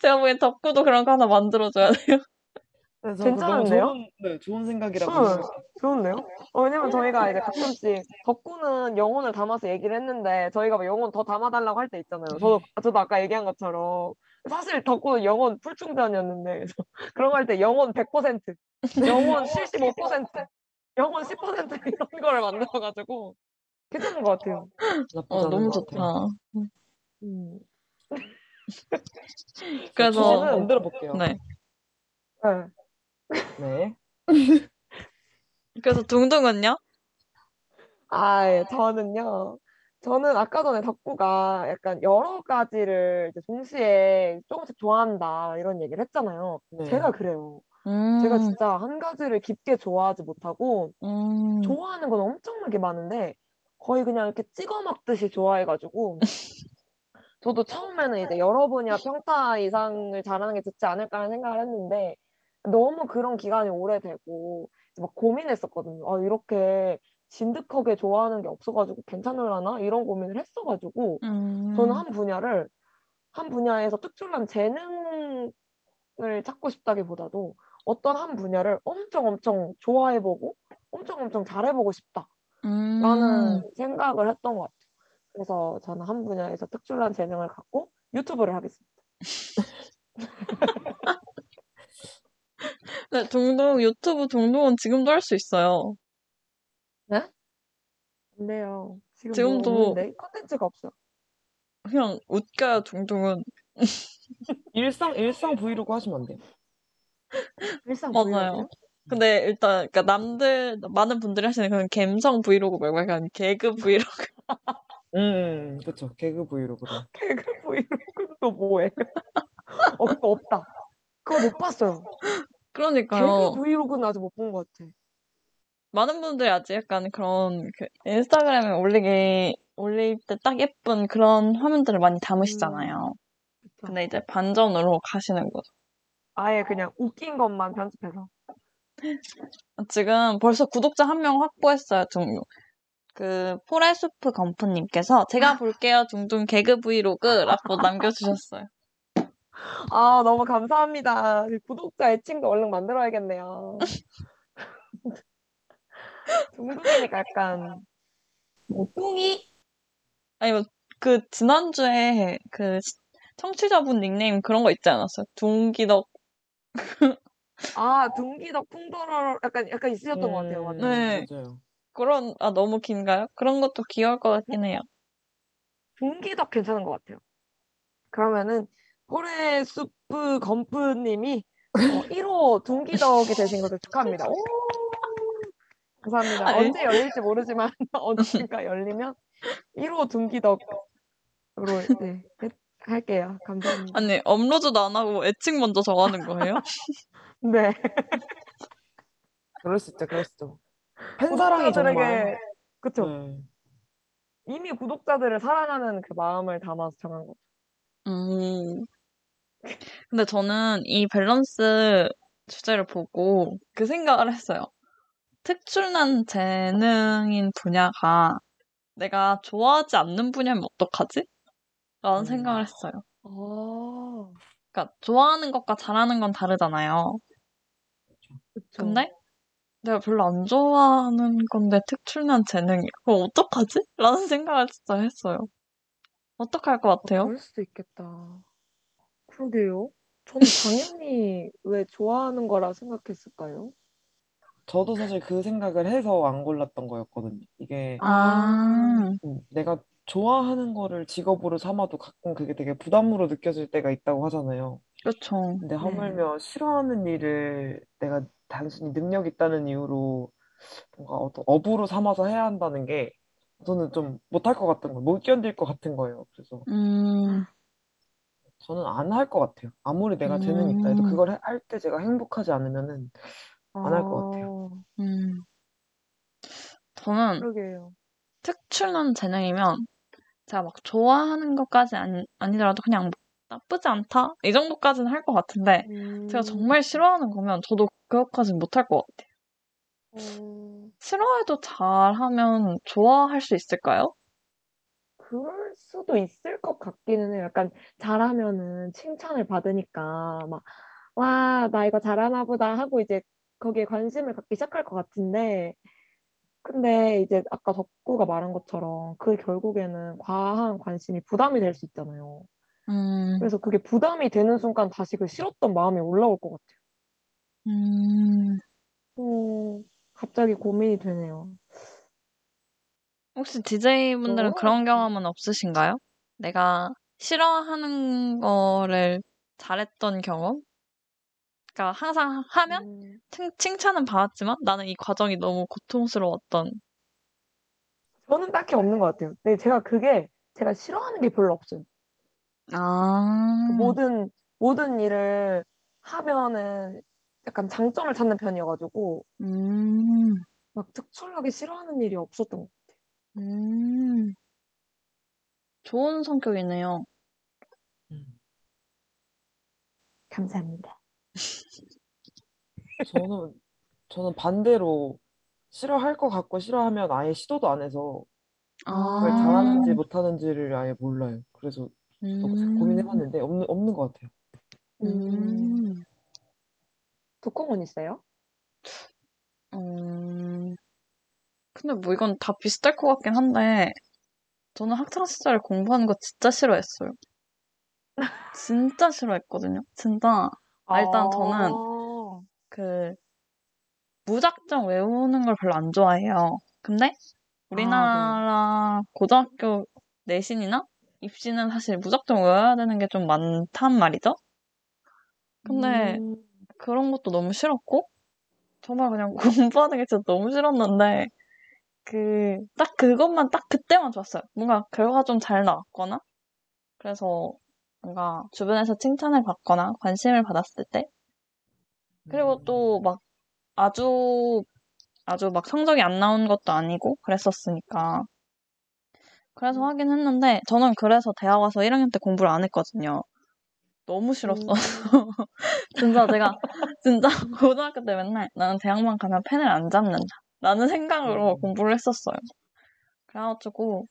제가 보기엔 덕구도 그런 거 하나 만들어 줘야 돼요. 네, 괜찮은데요? 좋은, 네, 좋은 생각이라고 응. 생각해요. 좋은데요? 어, 왜냐면 저희가 이제 가끔씩 덕구는 영혼을 담아서 얘기를 했는데 저희가 막 영혼 더 담아달라고 할 때 있잖아요. 저도 저도 아까 얘기한 것처럼 사실 덕구는 영혼 풀충전이었는데 그래서 그런 거 할 때 영혼 100%, 영혼 75%, 영혼 10% 이런 거를 만들어가지고 괜찮은 것 같아요. 어, 너무 것 같아요. 좋다. 음. 그래서 만들어 볼게요. 네. 네. 네. 그래서 둥둥은요? 아, 예, 저는요. 저는 아까 전에 덕구가 약간 여러 가지를 이제 동시에 조금씩 좋아한다 이런 얘기를 했잖아요. 네. 제가 그래요. 음, 제가 진짜 한 가지를 깊게 좋아하지 못하고 음, 좋아하는 건 엄청나게 많은데 거의 그냥 이렇게 찍어 먹듯이 좋아해가지고 저도 처음에는 이제 여러 분야 평타 이상을 잘하는 게 좋지 않을까 하는 생각을 했는데 너무 그런 기간이 오래되고 막 고민했었거든요. 아, 이렇게 진득하게 좋아하는 게 없어가지고 괜찮을라나? 이런 고민을 했어가지고 음, 저는 한 분야를 한 분야에서 특출난 재능을 찾고 싶다기보다도 어떤 한 분야를 엄청 엄청 좋아해보고 엄청 엄청 잘해보고 싶다라는 음, 생각을 했던 것 같아요. 그래서 저는 한 분야에서 특출난 재능을 갖고 유튜브를 하겠습니다. 네, 둥둥 유튜브 둥둥은 지금도 할 수 있어요. 근데요, 지금 지금도- 뭐 없는데 컨텐츠가 없어. 그냥 웃겨요 둥둥은. 일상, 일상 브이로그 하시면 안 돼요? 일상 맞아요. 브이로그요? 근데 일단 그러니까 남들 많은 분들이 하시는 그런 감성 브이로그 말고 약간 개그 브이로그. 음, 그쵸. 개그 브이로그로. 개그 브이로그는 또 뭐예요? 어, 그거 없다. 그거 못 봤어요. 개그 그러니까요. 브이로그는 아직 못 본 것 같아. 많은 분들이 아직 약간 그런 그 인스타그램에 올리기 올릴 때 딱 예쁜 그런 화면들을 많이 담으시잖아요. 그쵸? 근데 이제 반전으로 가시는 거죠. 아예 그냥 웃긴 것만 편집해서. 지금 벌써 구독자 한 명 확보했어요, 둥둥. 그 포레수프 건프님께서 제가 볼게요 둥둥 개그 브이로그라고 남겨주셨어요. 아, 너무 감사합니다. 구독자 애칭도 얼른 만들어야겠네요. 둥둥이니까 약간 뭐 뚱이? 아니 뭐 그 지난주에 그 시- 청취자분 닉네임 그런 거 있지 않았어요? 둥기덕 아, 둥기덕 풍도로 약간 약간 있으셨던 것 같아요. 맞아요. 네. 맞아요. 그런 아 너무 긴가요? 그런 것도 귀여울 것 같긴 해요. 둥기덕 괜찮은 것 같아요. 그러면은 포레수프 건프님이 어, 1호 둥기덕이 되신 것을 축하합니다. 오! 감사합니다. 아니. 언제 열릴지 모르지만 언젠가 열리면 1호 둥기덕으로 네, 해- 할게요. 감사합니다. 아니 업로드도 안 하고 애칭 먼저 정하는 거예요? 네. 그럴 수 있죠, 그럴 수 있죠. 팬사랑이 정말. 구독자들에게 그쵸. 네. 이미 구독자들을 사랑하는 그 마음을 담아서 정한 거. 음. 근데 저는 이 밸런스 주제를 보고 그 생각을 했어요. 특출난 재능인 분야가 내가 좋아하지 않는 분야면 어떡하지? 라는 음. 생각을 했어요. 아, 그러니까 좋아하는 것과 잘하는 건 다르잖아요. 그쵸. 근데 내가 별로 안 좋아하는 건데 특출난 재능이 그럼 어떡하지? 라는 생각을 진짜 했어요. 어떡할 것 어, 같아요? 그럴 수도 있겠다. 그러게요. 저는 당연히 왜 좋아하는 거라 생각했을까요? 저도 사실 그 생각을 해서 안 골랐던 거였거든요. 이게 아, 음, 내가 좋아하는 거를 직업으로 삼아도 가끔 그게 되게 부담으로 느껴질 때가 있다고 하잖아요. 그렇죠. 근데 하물며 싫어하는 일을 내가 단순히 능력 있다는 이유로 뭔가 어떤 업으로 삼아서 해야 한다는 게 저는 좀 못할 것 같은 거예요. 못 견딜 것 같은 거예요. 그래서 음, 저는 안 할 것 같아요. 아무리 내가 재능이 있다 해도 음. 그걸 할 때 제가 행복하지 않으면은 안 할 것 같아요. 아, 음. 저는 그러게요. 특출난 재능이면 제가 막 좋아하는 것까지 아니, 아니더라도 그냥 뭐 나쁘지 않다? 이 정도까지는 할 것 같은데 제가 음, 정말 싫어하는 거면 저도 그것까지는 못할 것 같아요. 음, 싫어해도 잘하면 좋아할 수 있을까요? 그럴 수도 있을 것 같기는 해요. 약간 잘하면은 칭찬을 받으니까 막, 와, 나 이거 잘하나 보다 하고 이제 거기에 관심을 갖기 시작할 것 같은데, 근데 이제 아까 덕구가 말한 것처럼 그 결국에는 과한 관심이 부담이 될 수 있잖아요. 음, 그래서 그게 부담이 되는 순간 다시 그 싫었던 마음이 올라올 것 같아요. 음, 음, 갑자기 고민이 되네요. 혹시 DJ분들은 너무 그런. 경험은 없으신가요? 내가 싫어하는 거를 잘했던 경험? 그러니까 항상 하면 음, 칭, 칭찬은 받았지만 나는 이 과정이 너무 고통스러웠던. 저는 딱히 없는 것 같아요. 근데 제가 그게 제가 싫어하는 게 별로 없어요. 아, 그 모든 모든 일을 하면은 약간 장점을 찾는 편이어가지고 음, 막 특출나게 싫어하는 일이 없었던 것 같아요. 음. 좋은 성격이네요. 음. 감사합니다. 저는 저는 반대로 싫어할 것 같고 싫어하면 아예 시도도 안 해서 그걸 아, 잘하는지 못하는지를 아예 몰라요. 그래서 음, 고민해봤는데 없는 없는 것 같아요. 음, 독학원 있어요? 음. 근데 뭐 이건 다 비슷할 것 같긴 한데, 저는 학창 시절에 공부하는 거 진짜 싫어했어요. 진짜 싫어했거든요. 진짜. 아, 일단 저는 아, 그 무작정 외우는 걸 별로 안 좋아해요. 근데 우리나라 고등학교 내신이나 입시는 사실 무작정 외워야 되는 게 좀 많단 말이죠. 근데 음, 그런 것도 너무 싫었고, 정말 그냥 공부하는 게 진짜 너무 싫었는데, 그, 딱 그것만 딱 그때만 좋았어요. 뭔가 결과가 좀 잘 나왔거나, 그래서 뭔가 주변에서 칭찬을 받거나 관심을 받았을 때, 그리고 음. 또막 아주, 아주 막 성적이 안 나온 것도 아니고 그랬었으니까. 그래서 하긴 했는데, 저는 그래서 대학 와서 1학년 때 공부를 안 했거든요. 너무 싫었어. 음, 진짜 제가, 진짜 고등학교 때 맨날 나는 대학만 가면 펜을 안 잡는다. 라는 생각으로 음. 공부를 했었어요. 그래가지고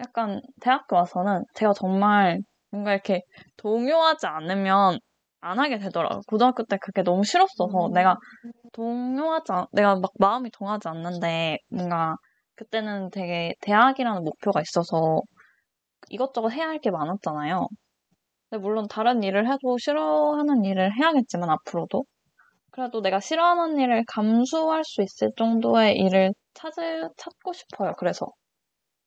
약간 대학교 와서는 제가 정말 뭔가 이렇게 동요하지 않으면 안 하게 되더라고요. 고등학교 때 그게 너무 싫었어서 음. 내가 동요하지 않, 내가 막 마음이 동하지 않는데 뭔가 그때는 되게 대학이라는 목표가 있어서 이것저것 해야 할 게 많았잖아요. 근데 물론 다른 일을 해도 싫어하는 일을 해야겠지만 앞으로도 그래도 내가 싫어하는 일을 감수할 수 있을 정도의 일을 찾을, 찾고 싶어요. 그래서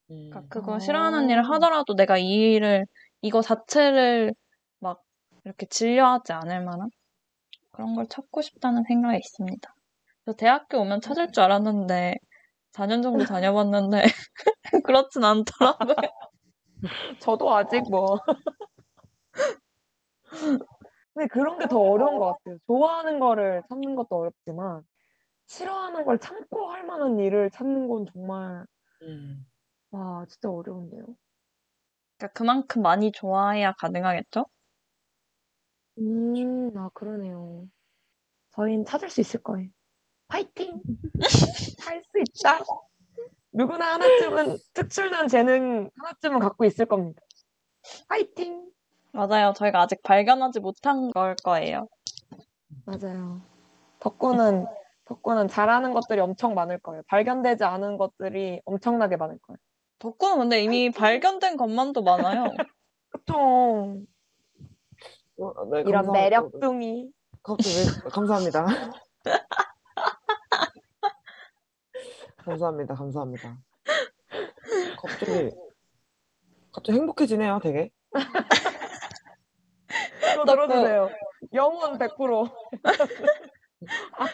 음. 그러니까 그거 아. 싫어하는 일을 하더라도 내가 이 일을 이거 자체를 막 이렇게 질려하지 않을 만한 그런 걸 찾고 싶다는 생각이 있습니다. 그래서 대학교 오면 찾을 줄 알았는데 4년 정도 다녀봤는데 그렇진 않더라고요. 저도 아직 뭐. 근데 그런 게 더 어려운 것 같아요. 좋아하는 거를 찾는 것도 어렵지만, 싫어하는 걸 참고 할 만한 일을 찾는 건 정말, 음. 와, 진짜 어려운데요. 그러니까 그만큼 많이 좋아해야 가능하겠죠? 음, 아, 그러네요. 저희는 찾을 수 있을 거예요. 파이팅! 할 수 있다! 누구나 하나쯤은, 특출난 재능 하나쯤은 갖고 있을 겁니다. 파이팅! 맞아요. 저희가 아직 발견하지 못한 걸 거예요. 맞아요. 덕구는, 덕구는 잘하는 것들이 엄청 많을 거예요. 발견되지 않은 것들이 엄청나게 많을 거예요. 덕구는 근데 이미 발견된 것만도 많아요. 그쵸. 어, 네, 이런 매력둥이. 왜, 감사합니다. 감사합니다. 감사합니다. 갑자기 갑자기 행복해지네요, 되게. 이거 들어주세요. 영혼 100%.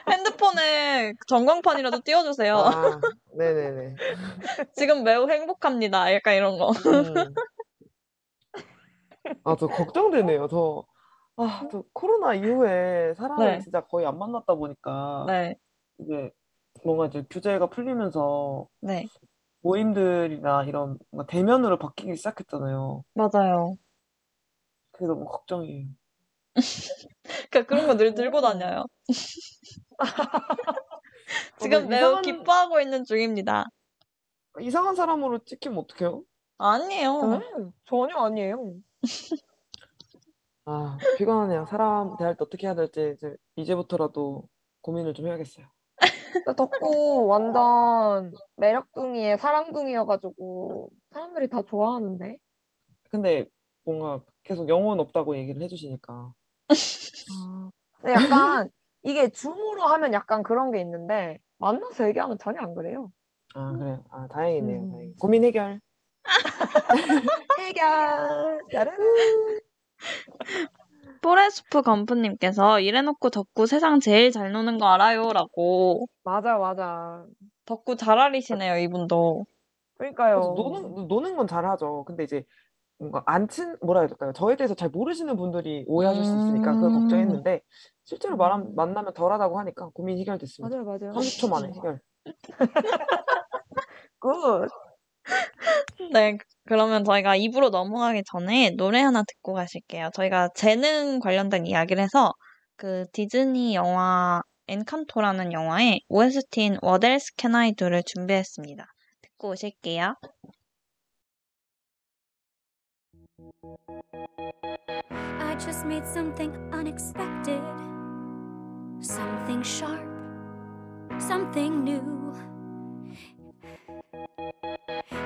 핸드폰에 전광판이라도 띄워주세요. 아, 네네네. 지금 매우 행복합니다. 약간 이런 거. 음. 아, 저 걱정되네요. 저, 아, 저 코로나 이후에 사람을 네. 진짜 거의 안 만났다 보니까 네, 이제 뭔가 이제 규제가 풀리면서 네, 모임들이나 이런 뭔가 대면으로 바뀌기 시작했잖아요. 맞아요. 그게 너무 걱정이에요. 그 그런 거 늘 들고 다녀요. 지금 어, 매우 이상한- 기뻐하고 있는 중입니다. 이상한 사람으로 찍히면 어떡해요? 아니에요. 음, 전혀 아니에요. 아, 피곤하네요. 사람 대할 때 어떻게 해야 될지 이제 이제부터라도 고민을 좀 해야겠어요. 덕구 완전 매력둥이에 사랑둥이여가지고 사람들이 다 좋아하는데. 근데 뭔가 계속 영혼 없다고 얘기를 해주시니까. 아, 근데 약간 이게 줌으로 하면 약간 그런 게 있는데 만나서 얘기하면 전혀 안 그래요. 아, 그래요. 아, 다행이네요. 음. 다행히. 고민 해결. 해결. 짜란. 포레스프 건프님께서 이래놓고 덕구 세상 제일 잘 노는 거 알아요? 라고. 맞아 맞아. 덕구 잘 알리시네요, 이분도. 그러니까요. 노는, 노는 건 잘하죠. 근데 이제 뭔가 안 친, 뭐라 해야 될까요? 저에 대해서 잘 모르시는 분들이 오해하실 수 있으니까 그걸 음. 걱정했는데 실제로 말하면, 만나면 덜하다고 하니까 고민 해결됐습니다. 맞아요 맞아요. 30초 만에 해결. good. 네, 그러면 저희가 입으로 넘어가기 전에 노래 하나 듣고 가실게요. 저희가 재능 관련된 이야기를 해서 그 디즈니 영화 엔칸토라는 영화의 OST인 What Else Can I Do를 준비했습니다. 듣고 오실게요. I just made something unexpected, something sharp, something new.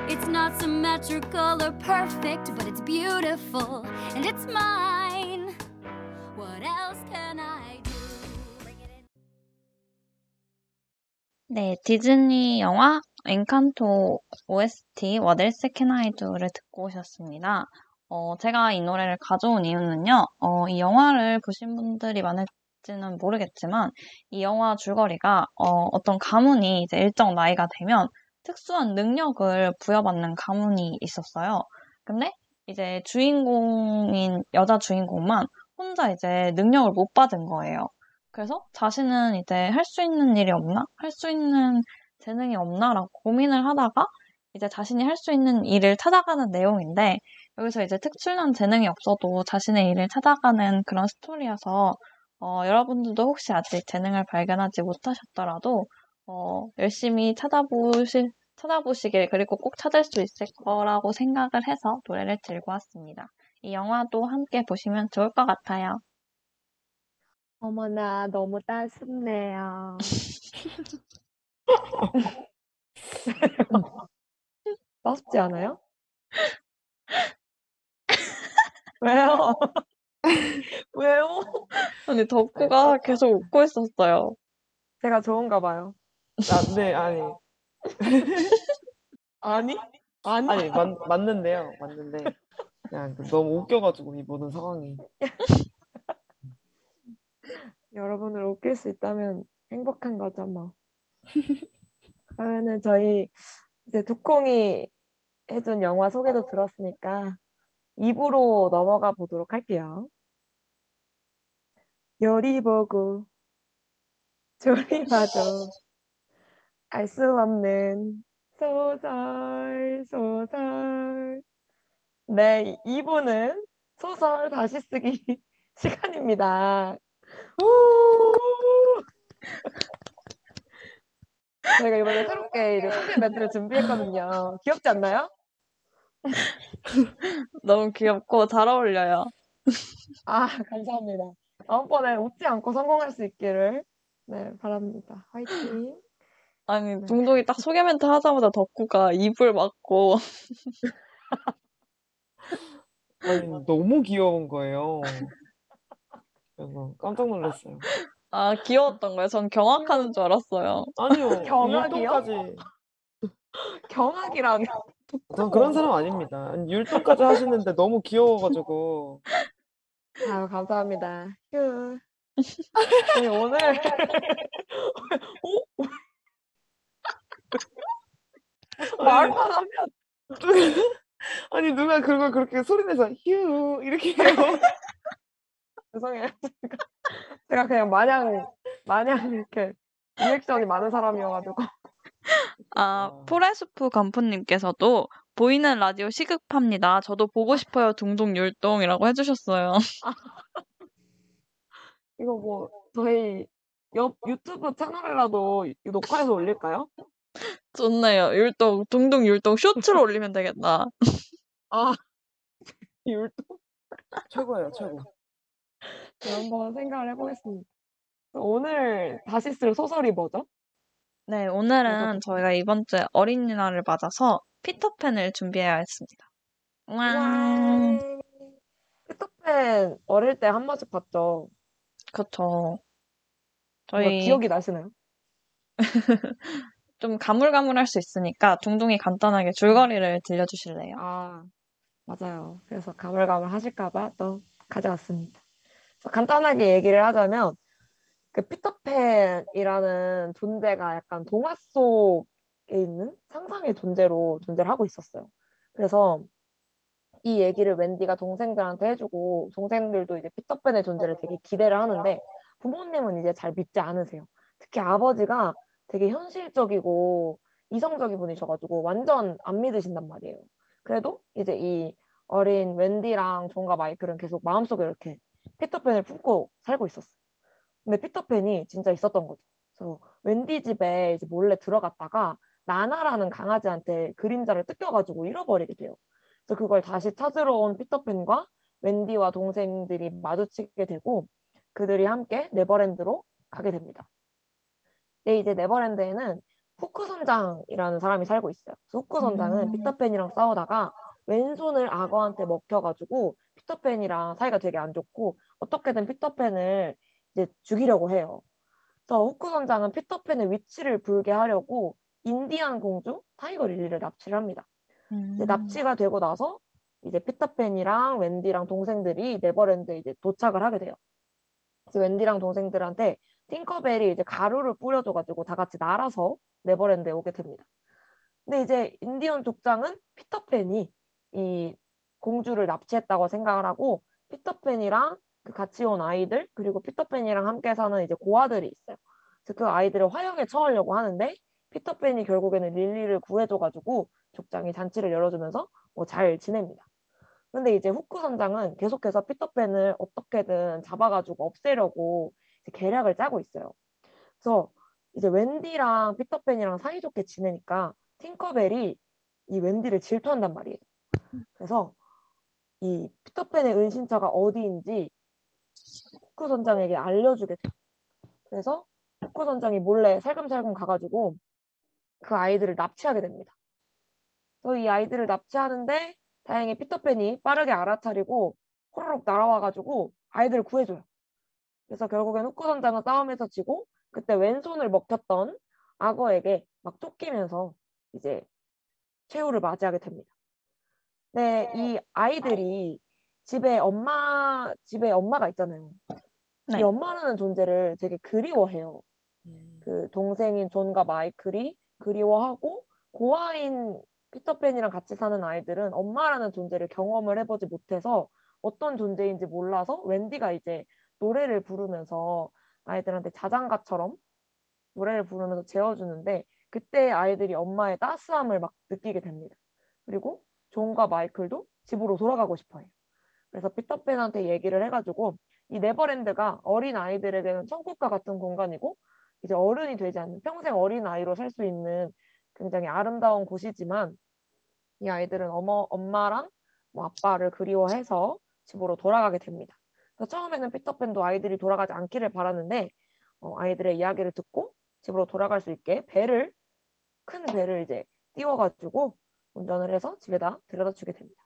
It's not symmetrical or perfect, but it's beautiful and it's mine. What else can I do? 네, 디즈니 영화 엔칸토 OST What Else Can I Do를 듣고 오셨습니다. 어, 제가 이 노래를 가져온 이유는요, 어, 이 영화를 보신 분들이 많을지는 모르겠지만, 이 영화 줄거리가, 어, 어떤 가문이 이제 일정 나이가 되면 특수한 능력을 부여받는 가문이 있었어요. 근데 이제 주인공인 여자 주인공만 혼자 이제 능력을 못 받은 거예요. 그래서 자신은 이제 할 수 있는 일이 없나? 할 수 있는 재능이 없나라고 고민을 하다가 이제 자신이 할 수 있는 일을 찾아가는 내용인데 여기서 이제 특출난 재능이 없어도 자신의 일을 찾아가는 그런 스토리여서 어, 여러분들도 혹시 아직 재능을 발견하지 못하셨더라도 어, 열심히 찾아보실 찾아보시길 그리고 꼭 찾을 수 있을 거라고 생각을 해서 노래를 들고 왔습니다. 이 영화도 함께 보시면 좋을 것 같아요. 어머나, 너무 따숩네요. 따숩지 않아요? 왜요? 왜요? 아니, 덕구가 계속 웃고 있었어요. 제가 좋은가 봐요. 아, 네, 아니. 아니? 아니? 아니, 맞, 맞는데요. 맞는데. 그냥 너무 웃겨가지고, 이 모든 상황이. 여러분을 웃길 수 있다면 행복한 거죠, 뭐. 그러면은 저희 이제 두콩이 해준 영화 소개도 들었으니까 2부로 넘어가 보도록 할게요. 요리 보고 조리 봐도 알 수 없는 소설, 소설. 네, 2부는 소설 다시 쓰기 시간입니다. 저희가 이번에 새롭게 이제 소개 멘트를 준비했거든요. 귀엽지 않나요? 너무 귀엽고 잘 어울려요. 아, 감사합니다. 다음번에 웃지 않고 성공할 수 있기를 네, 바랍니다. 화이팅. 아니, 동동이 딱 소개 멘트 하자마자 덕구가 입을 막고 아니, 너무 귀여운 거예요. 그래서 깜짝 놀랐어요. 아, 귀여웠던 거예요. 전 경악하는 줄 알았어요. 아니요, 경악이요? 경악이라니. 전 그런 사람 아닙니다. 아니, 율동까지 하시는데 너무 귀여워가지고. 아유, 감사합니다. 휴. 네, 오늘 오? 말만 하면 아니, 누가 그걸 그렇게 소리내서 휴, 이렇게 해요. 죄송해요. 제가, 제가 그냥 마냥 마냥 이렇게 리액션이 많은 사람이어가지고 아, 아. 포레스프 간푸님께서도 보이는 라디오 시급합니다. 저도 보고 싶어요. 둥둥 율동이라고 해주셨어요. 이거 뭐 저희 옆 유튜브 채널이라도 녹화해서 올릴까요? 좋네요. 율동, 둥둥 율동 쇼츠로 올리면 되겠다. 아 율동 최고예요, 최고. 네, 한번 생각을 해보겠습니다. 오늘 다시 쓸 소설이 뭐죠? 네, 오늘은. 저희가 이번 주에 어린이날을 맞아서 피터팬을 준비해야 했습니다. 와, 피터팬 어릴 때 한 번씩 봤죠. 그쵸. 뭔가 저희 기억이 나시나요? 좀 가물가물할 수 있으니까 둥둥이 간단하게 줄거리를 들려주실래요? 아 맞아요. 그래서 가물가물 하실까봐 또 가져왔습니다. 그래서 간단하게 얘기를 하자면 그 피터팬이라는 존재가 약간 동화 속에 있는 상상의 존재로 존재를 하고 있었어요. 그래서 이 얘기를 웬디가 동생들한테 해주고 동생들도 이제 피터팬의 존재를 되게 기대를 하는데 부모님은 이제 잘 믿지 않으세요. 특히 아버지가 되게 현실적이고 이성적인 분이셔가지고 완전 안 믿으신단 말이에요. 그래도 이제 이 어린 웬디랑 존과 마이클은 계속 마음속에 이렇게 피터팬을 품고 살고 있었어요. 근데 피터팬이 진짜 있었던 거죠. 그래서 웬디 집에 이제 몰래 들어갔다가 나나라는 강아지한테 그림자를 뜯겨가지고 잃어버리게 돼요. 그래서 그걸 다시 찾으러 온 피터팬과 웬디와 동생들이 마주치게 되고 그들이 함께 네버랜드로 가게 됩니다. 근데 이제 네버랜드에는 후크 선장이라는 사람이 살고 있어요. 그래서 후크 선장은 음. 피터팬이랑 싸우다가 왼손을 악어한테 먹혀가지고 피터팬이랑 사이가 되게 안 좋고 어떻게든 피터팬을 이제 죽이려고 해요. 그래서 후크 선장은 피터팬의 위치를 불게 하려고 인디안 공주 타이거 릴리를 납치를 합니다. 음. 납치가 되고 나서 이제 피터팬이랑 웬디랑 동생들이 네버랜드에 이제 도착을 하게 돼요. 그래서 웬디랑 동생들한테 팅커벨이 이제 가루를 뿌려줘가지고 다 같이 날아서 네버랜드에 오게 됩니다. 근데 이제 인디언 족장은 피터팬이 이 공주를 납치했다고 생각을 하고 피터팬이랑 그 같이 온 아이들 그리고 피터팬이랑 함께 사는 이제 고아들이 있어요. 그래서 그 아이들을 화형에 처하려고 하는데 피터팬이 결국에는 릴리를 구해줘가지고 족장이 잔치를 열어주면서 뭐 잘 지냅니다. 근데 이제 후크 선장은 계속해서 피터팬을 어떻게든 잡아가지고 없애려고 계략을 짜고 있어요. 그래서 이제 웬디랑 피터팬이랑 사이좋게 지내니까 팅커벨이 이 웬디를 질투한단 말이에요. 그래서 이 피터팬의 은신처가 어디인지 후크 선장에게 알려주게 돼요. 그래서 후크 선장이 몰래 살금살금 가가지고 그 아이들을 납치하게 됩니다. 그래서 이 아이들을 납치하는데 다행히 피터팬이 빠르게 알아차리고 호로록 날아와가지고 아이들을 구해줘요. 그래서 결국엔 후크 선장은 싸움에서 지고 그때 왼손을 먹혔던 악어에게 막 쫓기면서 이제 최후를 맞이하게 됩니다. 네, 이 아이들이 집에 엄마 집에 엄마가 있잖아요. 네. 이 엄마라는 존재를 되게 그리워해요. 음. 그 동생인 존과 마이클이 그리워하고 고아인 피터팬이랑 같이 사는 아이들은 엄마라는 존재를 경험을 해보지 못해서 어떤 존재인지 몰라서 웬디가 이제 노래를 부르면서 아이들한테 자장가처럼 노래를 부르면서 재워주는데 그때 아이들이 엄마의 따스함을 막 느끼게 됩니다. 그리고 존과 마이클도 집으로 돌아가고 싶어해요. 그래서 피터팬한테 얘기를 해가지고 이 네버랜드가 어린 아이들에게는 천국과 같은 공간이고 이제 어른이 되지 않는 평생 어린 아이로 살 수 있는 굉장히 아름다운 곳이지만 이 아이들은 어머 엄마랑 뭐 아빠를 그리워해서 집으로 돌아가게 됩니다. 그래서 처음에는 피터팬도 아이들이 돌아가지 않기를 바라는데 어, 아이들의 이야기를 듣고 집으로 돌아갈 수 있게 배를 큰 배를 이제 띄워가지고 운전을 해서 집에다 데려다 주게 됩니다.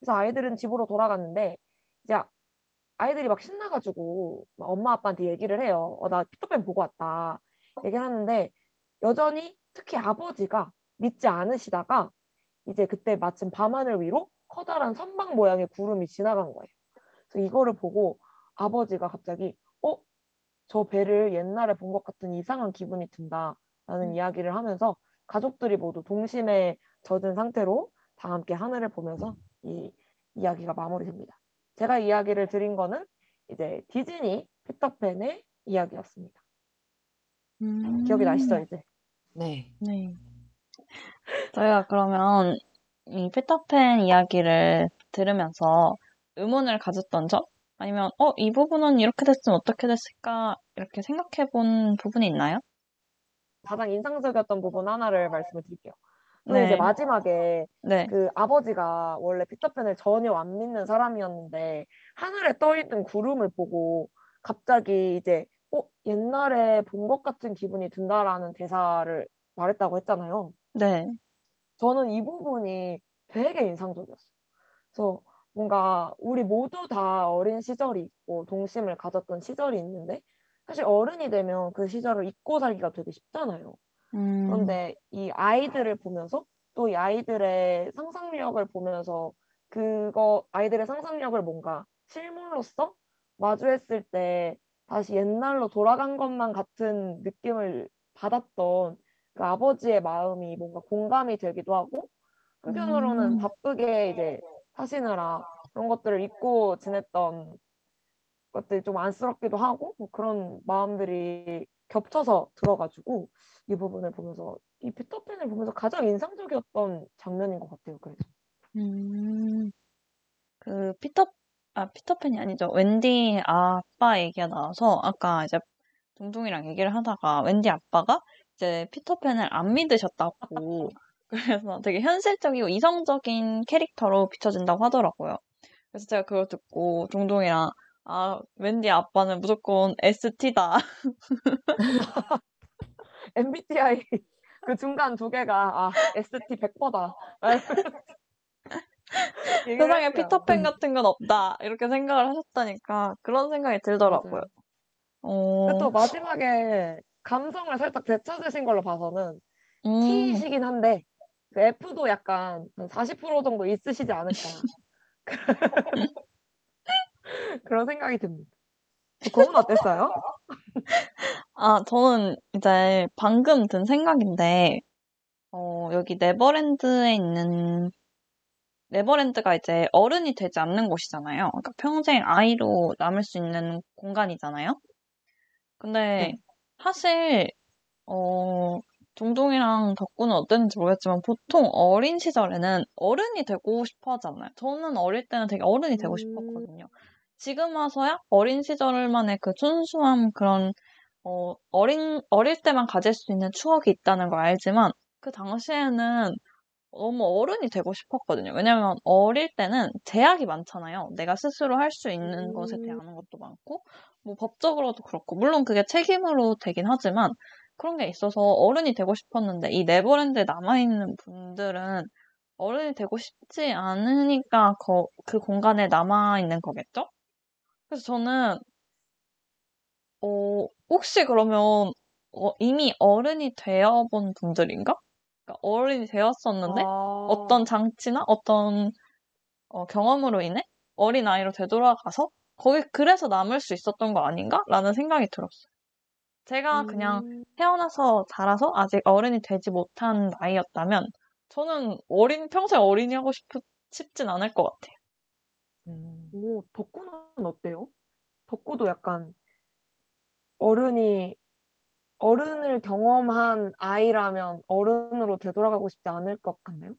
그래서 아이들은 집으로 돌아갔는데 이제 아이들이 막 신나가지고 막 엄마 아빠한테 얘기를 해요. 어, 나 피터팬 보고 왔다. 얘기를 하는데 여전히 특히 아버지가 믿지 않으시다가 이제 그때 마침 밤하늘 위로 커다란 선박 모양의 구름이 지나간 거예요. 그래서 이거를 보고 아버지가 갑자기 어? 저 배를 옛날에 본 것 같은 이상한 기분이 든다라는 이야기를 하면서 가족들이 모두 동심에 젖은 상태로 다 함께 하늘을 보면서 이 이야기가 마무리됩니다. 제가 이야기를 드린 거는 이제 디즈니 피터팬의 이야기였습니다. 음. 기억이 나시죠 이제? 네. 네. 저희가 그러면 이 피터팬 이야기를 들으면서 의문을 가졌던 점? 아니면, 어, 이 부분은 이렇게 됐으면 어떻게 됐을까? 이렇게 생각해 본 부분이 있나요? 가장 인상적이었던 부분 하나를 말씀을 드릴게요. 또 네. 이제 마지막에 네. 그 아버지가 원래 피터팬을 전혀 안 믿는 사람이었는데 하늘에 떠 있는 구름을 보고 갑자기 이제 어 옛날에 본 것 같은 기분이 든다라는 대사를 말했다고 했잖아요. 네. 저는 이 부분이 되게 인상적이었어요. 그래서 뭔가 우리 모두 다 어린 시절이 있고 동심을 가졌던 시절이 있는데 사실 어른이 되면 그 시절을 잊고 살기가 되게 쉽잖아요. 음, 그런데 이 아이들을 보면서 또 이 아이들의 상상력을 보면서 그거 아이들의 상상력을 뭔가 실물로서 마주했을 때 다시 옛날로 돌아간 것만 같은 느낌을 받았던 그 아버지의 마음이 뭔가 공감이 되기도 하고 한편으로는 음. 바쁘게 이제 사시느라 그런 것들을 잊고 지냈던 것들이 좀 안쓰럽기도 하고 뭐 그런 마음들이 겹쳐서 들어가지고 이 부분을 보면서 이 피터팬을 보면서 가장 인상적이었던 장면인 것 같아요. 그래서 음, 그 피터, 아, 피터팬이 아니죠. 웬디 아빠 얘기가 나와서 아까 이제 둥둥이랑 얘기를 하다가 웬디 아빠가 이제 피터팬을 안 믿으셨다고 그래서 되게 현실적이고 이성적인 캐릭터로 비춰진다고 하더라고요. 그래서 제가 그걸 듣고 둥둥이랑 아, 웬디 아빠는 무조건 ST다. MBTI 그 중간 두 개가 아 ST 100%다. 세상에 피터팬 같은 건 없다. 이렇게 생각을 하셨다니까 그런 생각이 들더라고요. 어, 또 마지막에 감성을 살짝 되찾으신 걸로 봐서는 음, T이시긴 한데 그 F도 약간 한40% 정도 있으시지 않을까. 그런 생각이 듭니다. 그건 어땠어요? 아, 저는 이제 방금 든 생각인데, 어, 여기 네버랜드에 있는, 네버랜드가 이제 어른이 되지 않는 곳이잖아요. 그러니까 평생 아이로 남을 수 있는 공간이잖아요. 근데 네. 사실, 어, 둥둥이랑 덕구는 어땠는지 모르겠지만 보통 어린 시절에는 어른이 되고 싶어 하잖아요. 저는 어릴 때는 되게 어른이 되고 음. 싶었거든요. 지금 와서야 어린 시절만의 그 순수함 그런 어, 어린, 어릴 때만 가질 수 있는 추억이 있다는 걸 알지만, 그 당시에는 너무 어른이 되고 싶었거든요. 왜냐면 어릴 때는 제약이 많잖아요. 내가 스스로 할 수 있는 것에 음. 아는 것도 많고, 뭐 법적으로도 그렇고, 물론 그게 책임으로 되긴 하지만 그런 게 있어서 어른이 되고 싶었는데 이 네버랜드에 남아있는 분들은 어른이 되고 싶지 않으니까 거, 그 공간에 남아있는 거겠죠? 그래서 저는 어, 혹시 그러면 어, 이미 어른이 되어본 분들인가? 그러니까 어른이 되었었는데 아. 어떤 장치나 어떤 어, 경험으로 인해 어린 아이로 되돌아가서 거기 그래서 남을 수 있었던 거 아닌가? 라는 생각이 들었어요. 제가 그냥 음. 태어나서 자라서 아직 어른이 되지 못한 나이였다면 저는 어린 평생 어린이 하고 싶, 싶진 않을 것 같아요. 음. 오, 덕구는 어때요? 덕구도 약간 어른이 어른을 경험한 아이라면 어른으로 되돌아가고 싶지 않을 것 같나요?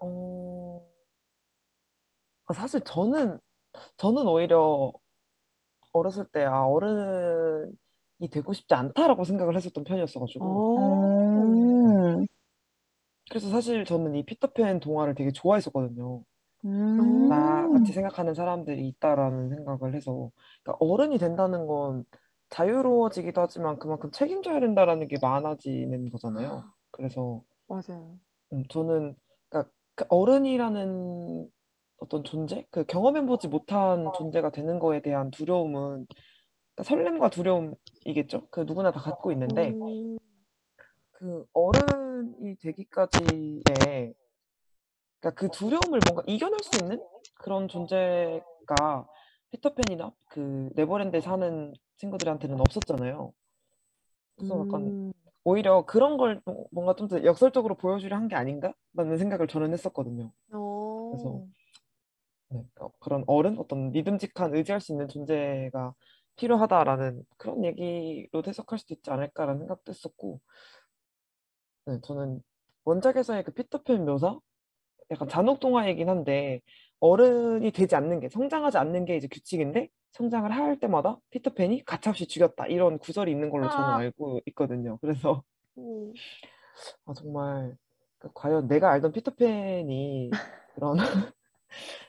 어, 아, 사실 저는, 저는 오히려 어렸을 때, 아, 어른이 되고 싶지 않다라고 생각을 했었던 편이었어가지고. 어. 음, 그래서 사실 저는 이 피터팬 동화를 되게 좋아했었거든요. 음, 나 같이 생각하는 사람들이 있다라는 생각을 해서. 그러니까 어른이 된다는 건 자유로워지기도 하지만 그만큼 책임져야 된다라는 게 많아지는 거잖아요. 그래서 맞아요. 음, 저는 그러니까 그 어른이라는 어떤 존재, 그 경험해보지 못한 존재가 되는 거에 대한 두려움은 그러니까 설렘과 두려움이겠죠. 그 누구나 다 갖고 있는데 음. 그 어른이 되기까지의 그러니까 그 두려움을 뭔가 이겨낼 수 있는 그런 존재가 피터팬이나 그 네버랜드에 사는 친구들한테는 없었잖아요. 그래서 약간 음. 오히려 그런 걸좀 뭔가 좀 더 역설적으로 보여주려 한 게 아닌가라는 생각을 저는 했었거든요. 어. 그래서 네, 어, 그런 어른, 어떤 믿음직한 의지할 수 있는 존재가 필요하다라는 그런 얘기로 해석할 수도 있지 않을까라는 생각도 했었고, 네, 저는 원작에서의 그 피터팬 묘사, 약간 잔혹 동화이긴 한데 어른이 되지 않는 게 성장하지 않는 게 이제 규칙인데 성장을 할 때마다 피터팬이 가차없이 죽였다 이런 구절이 있는 걸로 저는 아. 알고 있거든요. 그래서 음. 아, 정말 그 과연 내가 알던 피터팬이 그런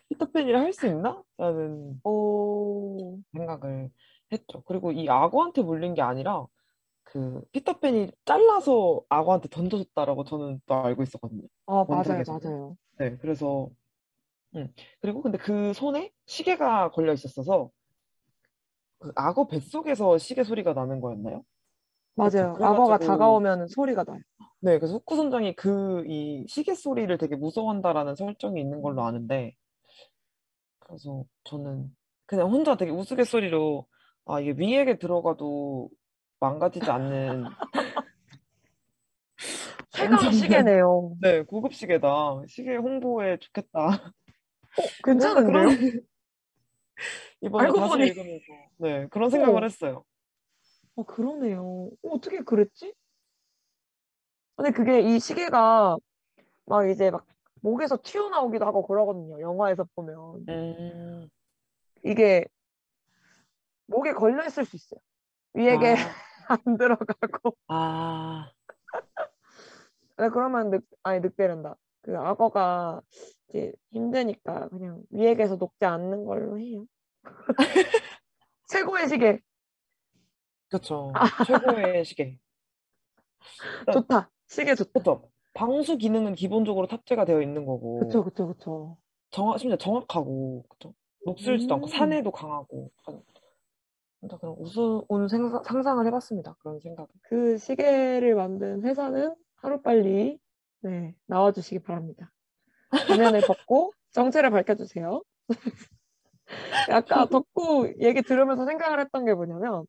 피터팬이라 할 수 있나? 라는 오. 생각을 했죠. 그리고 이 악어한테 물린 게 아니라 그 피터팬이 잘라서 악어한테 던져줬다라고 저는 또 알고 있었거든요. 아, 맞아요. 맞아요. 네, 그래서 음. 그리고 근데 그 손에 시계가 걸려 있었어서 그 악어 뱃속에서 시계 소리가 나는 거였나요? 맞아요. 그래가지고- 악어가 다가오면 소리가 나요. 네, 그래서 후쿠 선장이 그 이 시계 소리를 되게 무서워한다라는 설정이 있는 걸로 아는데 그래서 저는 그냥 혼자 되게 우스갯소리로 아 이게 위에게 들어가도 망가지지 않는 최강 시계네요. 네 고급 시계다 시계 홍보에 좋겠다 괜찮은데요? 그런 이번에 알고 다시 보니. 읽으면서 네 그런 생각을 어. 했어요. 어, 그러네요. 어, 어떻게 그랬지? 근데 그게 이 시계가 막 이제 막 목에서 튀어나오기도 하고 그러거든요. 영화에서 보면. 음, 이게 목에 걸려 있을 수 있어요. 위에게 아, 안 들어가고. 아, 네, 그러면 늑, 아니 늑대란다. 그 악어가 이제 힘드니까 그냥 위에게서 녹지 않는 걸로 해요. 최고의 시계. 그쵸. 최고의 시계. 좋다. 시계 좋다. 그쵸. 방수 기능은 기본적으로 탑재가 되어 있는 거고, 그쵸, 그쵸, 그쵸. 정확, 심지어 정확하고, 그쵸. 녹슬지도 않고, 음. 산에도 강하고, 진 짜 그런 우스운 생각, 상상을 해봤습니다. 그런 생각. 그 시계를 만든 회사는 하루빨리 네, 나와주시기 바랍니다. 가면을 벗고 정체를 밝혀주세요. 아까 덕후 얘기 들으면서 생각을 했던 게 뭐냐면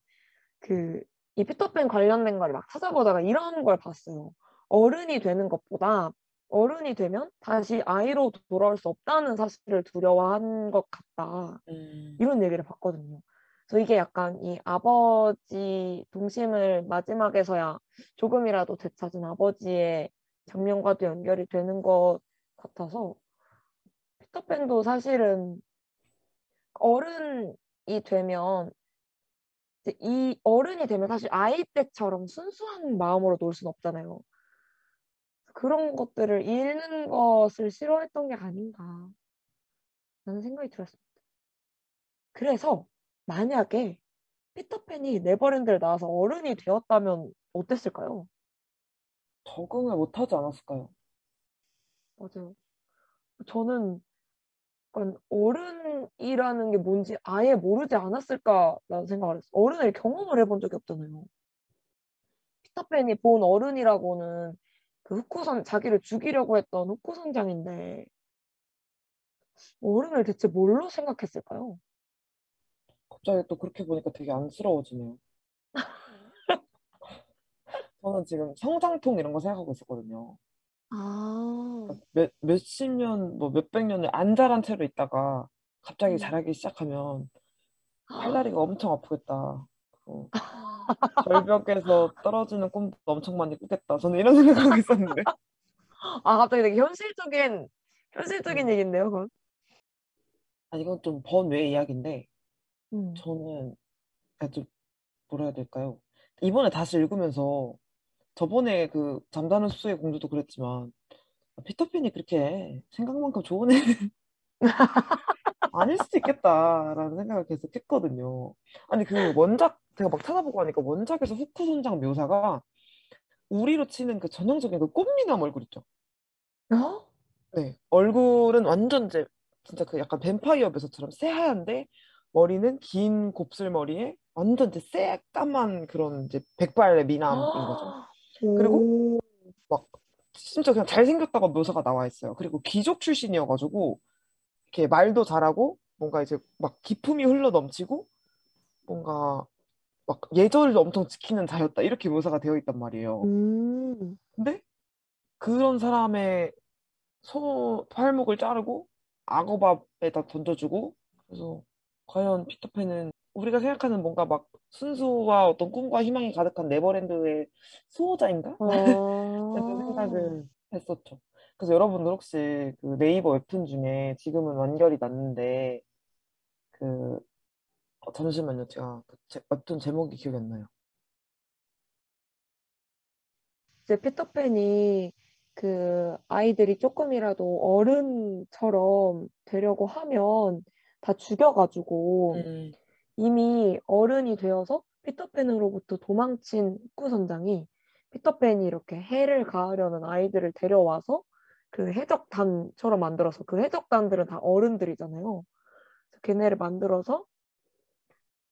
그 이 피터팬 관련된 걸 막 찾아보다가 이런 걸 봤어요. 어른이 되는 것보다 어른이 되면 다시 아이로 돌아올 수 없다는 사실을 두려워한 것 같다. 음, 이런 얘기를 봤거든요. 그래서 이게 약간 이 아버지 동심을 마지막에서야 조금이라도 되찾은 아버지의 장면과도 연결이 되는 것 같아서 피터팬도 사실은 어른이 되면 이 어른이 되면 사실 아이 때처럼 순수한 마음으로 놀 수는 없잖아요. 그런 것들을 잃는 것을 싫어했던 게 아닌가 라는 생각이 들었습니다. 그래서 만약에 피터팬이 네버랜드를 나와서 어른이 되었다면 어땠을까요? 적응을 못 하지 않았을까요? 맞아요. 저는 약간 어른이라는 게 뭔지 아예 모르지 않았을까라는 생각을 했어요. 어른을 경험을 해본 적이 없잖아요. 피터팬이 본 어른이라고는 그 흑호선 자기를 죽이려고 했던 흑호선장인데 어른을 대체 뭘로 생각했을까요? 갑자기 또 그렇게 보니까 되게 안쓰러워지네요. 저는 지금 성장통 이런 거 생각하고 있었거든요. 아, 몇, 몇십 년, 뭐 몇백 년을 안 자란 채로 있다가 갑자기 음. 자라기 시작하면 팔다리가 엄청 아프겠다. 어, 절벽에서 떨어지는 꿈도 엄청 많이 꾸겠다. 저는 이런 생각하고 있었는데. 아 갑자기 되게 현실적인 현실적인 얘기인데요, 그건. 아, 이건 좀 번외 이야기인데, 음. 저는 약간 좀 뭐라 해야 될까요? 이번에 다시 읽으면서 저번에 그 잠자는 숲속의 공주도 그랬지만 아, 피터팬이 그렇게 생각만큼 좋은 애는 아닐 수도 있겠다라는 생각을 계속 했거든요. 아니 그 원작 제가 막 찾아보고 하니까 원작에서 후쿠 선장 묘사가 우리로 치는 그 전형적인 그 꽃미남 얼굴 있죠. 어? 네, 얼굴은 완전 이제 진짜 그 약간 뱀파이어 묘사처럼 새하얀데 머리는 긴 곱슬머리에 완전 이제 새까만 그런 이제 백발의 미남인 거죠. 그리고 오. 막 진짜 그냥 잘생겼다고 묘사가 나와 있어요. 그리고 귀족 출신이어가지고 이렇게 말도 잘하고 뭔가 이제 막 기품이 흘러 넘치고 뭔가 막 예절을 엄청 지키는 자였다 이렇게 묘사가 되어 있단 말이에요. 음. 근데 그런 사람의 소 팔목을 자르고 악어밥에다 던져주고 그래서 과연 피터팬은 우리가 생각하는 뭔가 막 순수와 어떤 꿈과 희망이 가득한 네버랜드의 수호자인가? 어. 라는 생각을 했었죠. 그래서 여러분들 혹시 그 네이버 웹툰 중에 지금은 완결이 났는데 그 어, 잠시만요. 제가 그 제- 웹툰 제목이 기억이 안 나요. 이제 피터팬이 그 아이들이 조금이라도 어른처럼 되려고 하면 다 죽여가지고 음, 이미 어른이 되어서 피터팬으로부터 도망친 후쿠 선장이 피터팬이 이렇게 해를 가하려는 아이들을 데려와서 그 해적단처럼 만들어서 그 해적단들은 다 어른들이잖아요. 걔네를 만들어서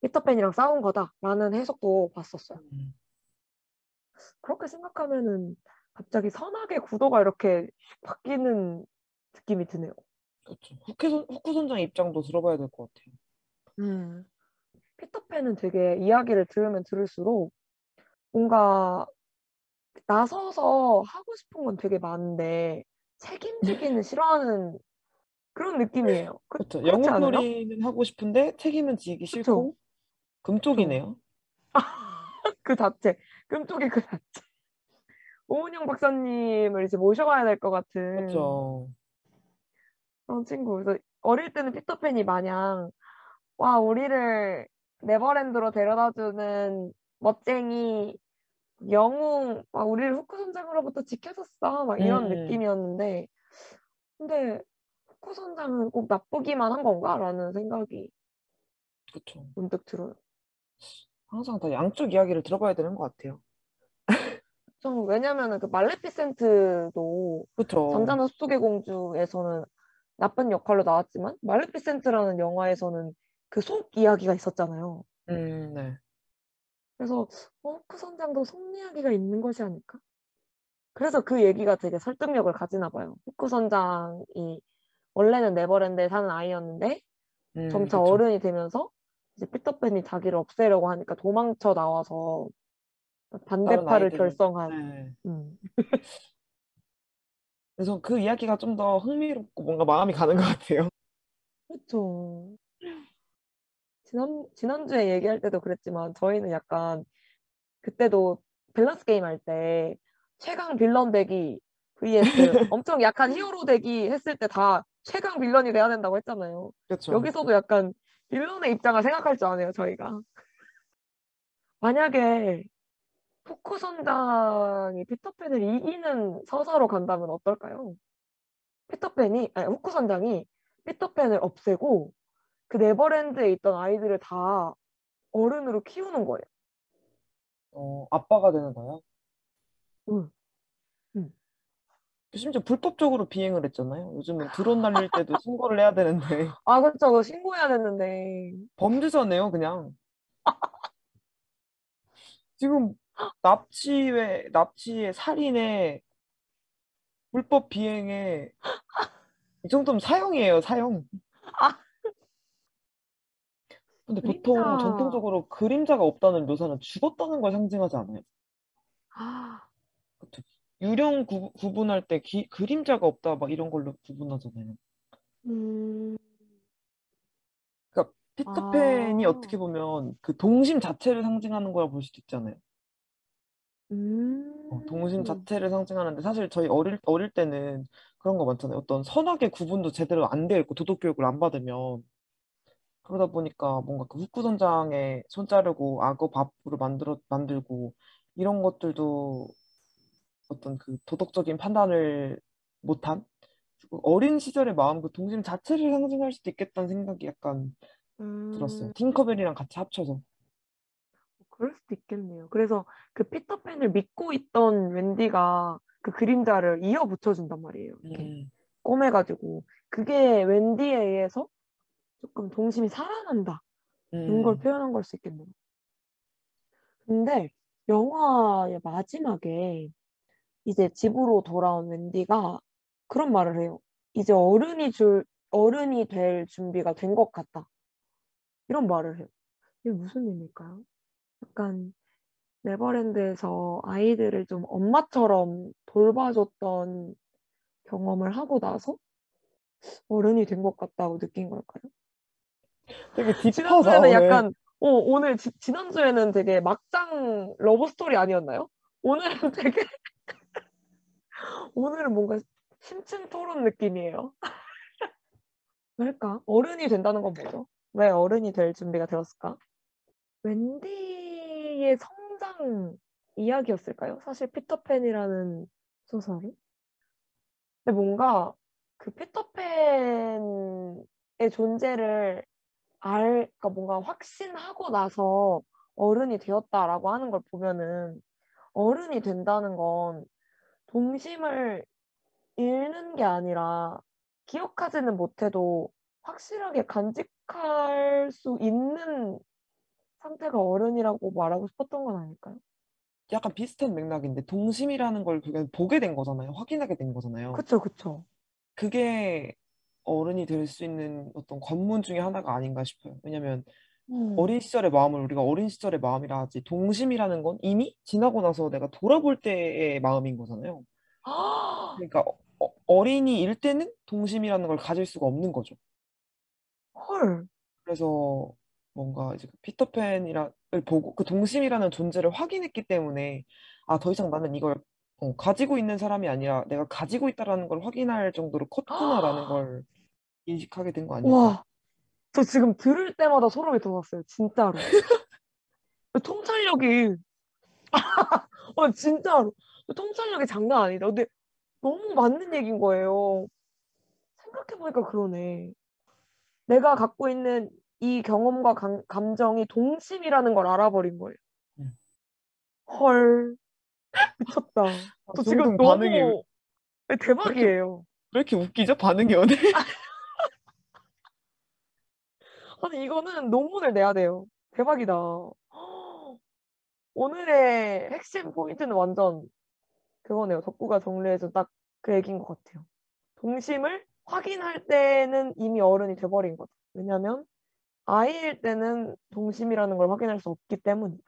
피터팬이랑 싸운 거다라는 해석도 봤었어요. 음. 그렇게 생각하면은 갑자기 선악의 구도가 이렇게 슉 바뀌는 느낌이 드네요. 그렇죠. 후쿠 선, 후쿠 선장 입장도 들어봐야 될 것 같아요. 음. 피터팬은 되게 이야기를 들으면 들을수록 뭔가 나서서 하고 싶은 건 되게 많은데 책임지기는 싫어하는 그런 느낌이에요. 그, 않아요? 영웅놀이는 하고 싶은데 책임은 지기 그쵸. 싫고 금쪽이네요. 그 자체, 끔쪽이 그 자체. 오은영 박사님을 이제 모셔가야 될 것 같은 그렇죠. 그런 친구. 그래서 어릴 때는 피터팬이 마냥 와 우리를 네버랜드로 데려다주는 멋쟁이 영웅 막 우리를 후쿠 선장으로부터 지켜줬어 막 이런 음. 느낌이었는데 근데 후쿠 선장은 꼭 나쁘기만 한 건가라는 생각이 그렇죠. 문득 들어요. 항상 다 양쪽 이야기를 들어봐야 되는 것 같아요. 좀 왜냐면은 그 말레피센트도 그렇죠. 잠자는 숲속의 공주에서는 나쁜 역할로 나왔지만 말레피센트라는 영화에서는 그 속 이야기가 있었잖아요. 음, 네. 그래서 어, 후쿠 선장도 속 이야기가 있는 것이 아닐까? 그래서 그 얘기가 되게 설득력을 가지나 봐요. 후쿠 선장이 원래는 네버랜드에 사는 아이였는데 음, 점차 그쵸. 어른이 되면서 이제 피터팬이 자기를 없애려고 하니까 도망쳐 나와서 반대파를. 결성한 네. 음. 그래서 그 이야기가 좀 더 흥미롭고 뭔가 마음이 가는 것 같아요. 그렇죠. 지난 지난주에 얘기할 때도 그랬지만 저희는 약간 그때도 밸런스 게임 할 때 최강 빌런 되기 vs 엄청 약한 히어로 되기 했을 때 다 최강 빌런이 돼야 된다고 했잖아요. 그렇죠. 여기서도 약간 빌런의 입장을 생각할 줄 아네요, 저희가. 만약에 후크 선장이 피터팬을 이기는 서사로 간다면 어떨까요? 피터팬이 아니 후크 선장이 피터팬을 없애고 그 네버랜드에 있던 아이들을 다 어른으로 키우는 거예요. 어, 아빠가 되는 거예요? 응. 심지어 불법적으로 비행을 했잖아요. 요즘은 드론 날릴 때도 신고를 해야 되는데 아 그렇죠. 그거 신고해야 됐는데 범죄자네요, 그냥. 지금 납치에 납치에 살인에 불법 비행에 이 정도면 사형이에요, 사형. 근데 보통 그림자. 전통적으로 그림자가 없다는 묘사는 죽었다는 걸 상징하지 않아요? 아. 유령 구, 구분할 때 기, 그림자가 없다 막 이런 걸로 구분하잖아요. 음, 그러니까 피터팬이 아. 어떻게 보면 그 동심 자체를 상징하는 거라 볼 수도 있잖아요. 음, 어, 동심 자체를 상징하는데 사실 저희 어릴 어릴 때는 그런 거 많잖아요. 어떤 선악의 구분도 제대로 안 되어 있고 도덕 교육을 안 받으면 그러다 보니까 뭔가 그 후쿠 선장에 손 자르고 악어 밥으로 만들어 만들고 이런 것들도 어떤 그 도덕적인 판단을 못한 그 어린 시절의 마음 그 동심 자체를 상징할 수도 있겠다는 생각이 약간 들었어요. 음, 팅커벨이랑 같이 합쳐서. 그럴 수도 있겠네요. 그래서 그 피터팬을 믿고 있던 wendy가 그 그림자를 이어 붙여준단 말이에요. 이렇게 음, 꼬매가지고 그게 웬디에 의해서 조금 동심이 살아난다 이런 걸 음, 표현한 걸 수 있겠네요. 근데 영화의 마지막에 이제 집으로 돌아온 웬디가 그런 말을 해요. 이제 어른이 줄 어른이 될 준비가 된 것 같다. 이런 말을 해요. 이게 무슨 의미일까요? 약간 네버랜드에서 아이들을 좀 엄마처럼 돌봐줬던 경험을 하고 나서 어른이 된 것 같다고 느낀 걸까요? 되게 deep하다. 지난주에는 오늘. 약간 어, 오늘 지, 지난주에는 되게 막장 러브 스토리 아니었나요? 오늘은 되게 오늘은 뭔가 심층 토론 느낌이에요. 왜일까? 어른이 된다는 건 뭐죠? 왜 어른이 될 준비가 되었을까? 웬디 의 성장 이야기였을까요? 사실 피터팬이라는 소설이? 근데 뭔가 그 피터팬의 존재를 알, 그러니까 뭔가 확신하고 나서 어른이 되었다라고 하는 걸 보면은 어른이 된다는 건 동심을 잃는 게 아니라 기억하지는 못해도 확실하게 간직할 수 있는 상태가 어른이라고 말하고 싶었던 건 아닐까요? 약간 비슷한 맥락인데 동심이라는 걸 그냥 보게 된 거잖아요. 확인하게 된 거잖아요. 그쵸, 그쵸. 그게 어른이 될 수 있는 어떤 관문 중에 하나가 아닌가 싶어요. 왜냐면 음. 어린 시절의 마음을 우리가 어린 시절의 마음이라 하지 동심이라는 건 이미 지나고 나서 내가 돌아볼 때의 마음인 거잖아요. 아, 그러니까 어, 어린이일 때는 동심이라는 걸 가질 수가 없는 거죠. 헐. 그래서 뭔가 이제 그 피터팬이라를 보고 그 동심이라는 존재를 확인했기 때문에 아, 더 이상 나는 이걸 어, 가지고 있는 사람이 아니라 내가 가지고 있다라는 걸 확인할 정도로 컸구나라는 걸 인식하게 된 거? 와, 저 지금 들을 때마다 소름이 돋았어요. 진짜로. 통찰력이, 어, 진짜로. 통찰력이 장난 아니다. 근데 너무 맞는 얘기인 거예요. 생각해보니까 그러네. 내가 갖고 있는 이 경험과 감, 감정이 동심이라는 걸 알아버린 거예요. 음. 헐, 미쳤다. 저 지금 너무 반응이 왜 네, 대박이에요. 이렇게 웃기죠? 반응이 오늘? 아니, 이거는 논문을 내야 돼요. 대박이다. 오늘의 핵심 포인트는 완전 그거네요. 덕구가 정리해준 딱 그 얘기인 것 같아요. 동심을 확인할 때는 이미 어른이 돼버린 거죠. 왜냐면 아이일 때는 동심이라는 걸 확인할 수 없기 때문이다.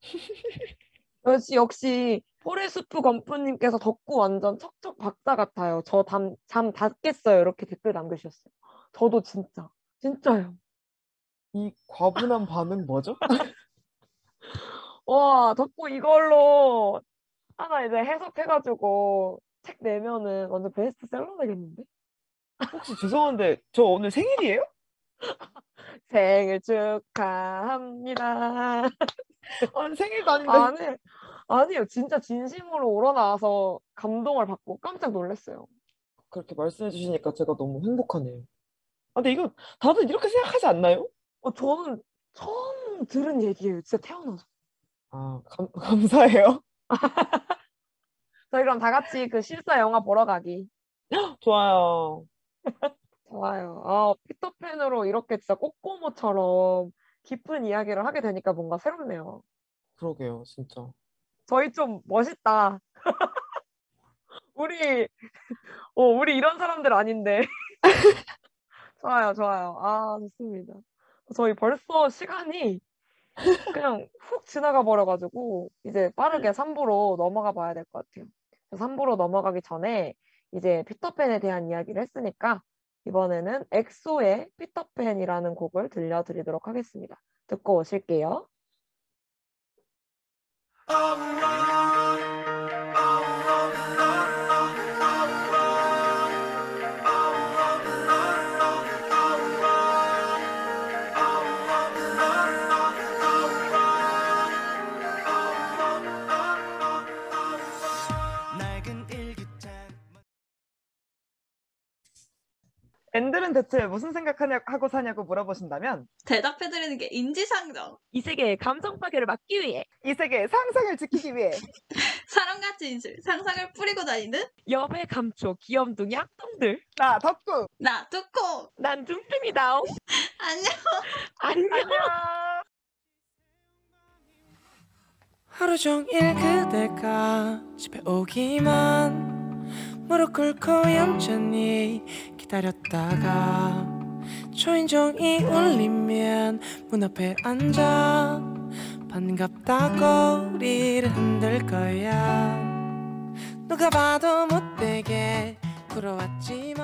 역시 역시 포레스프 건프님께서 덕구 완전 척척 박사 같아요. 저잠잠다 깼어요. 이렇게 댓글 남겨주셨어요. 저도 진짜 진짜요. 이 과분한 반응 뭐죠? 와 덕구 이걸로 하나 이제 해석해가지고 책 내면은 완전 베스트셀러 되겠는데? 혹시 죄송한데 저 오늘 생일이에요? 생일 축하합니다. 아니, 생일도 아닌데. 아니, 아니요. 진짜 진심으로 우러나와서 감동을 받고 깜짝 놀랐어요. 그렇게 말씀해 주시니까 제가 너무 행복하네요. 아, 근데 이거 다들 이렇게 생각하지 않나요? 어, 저는 처음 들은 얘기예요. 진짜 태어나서. 아, 감, 감사해요. 저희 그럼 다 같이 그 실사 영화 보러 가기. 좋아요. 좋아요. 아, 피터팬으로 이렇게 진짜 꼬꼬모처럼 깊은 이야기를 하게 되니까 뭔가 새롭네요. 그러게요, 진짜. 저희 좀 멋있다. 우리, 어, 우리 이런 사람들 아닌데. 좋아요, 좋아요. 아, 좋습니다. 저희 벌써 시간이 그냥 훅 지나가 버려가지고, 이제 빠르게 3부로 넘어가 봐야 될 것 같아요. 3부로 넘어가기 전에 이제 피터팬에 대한 이야기를 했으니까, 이번에는 엑소의 피터팬이라는 곡을 들려드리도록 하겠습니다. 듣고 오실게요. 낡은 앤들은 대체 무슨 생각하고 사냐고 물어보신다면 대답해드리는 게 인지상정. 이 세계의 감성 파괴를 막기 위해 이 세계의 상상을 지키기 위해 사랑과 진실, 상상을 뿌리고 다니는 여배 감초 귀염둥이 악동들 나 덕구 나 두코. 난 안녕. 안녕 안녕. 하루 종일 그대가 집에 오기만 무릎 꿇고 얌전히 기다렸다가 초인종이 울리면 문 앞에 앉아 반갑다고 우리를 흔들 거야. 누가 봐도 못되게 부러웠지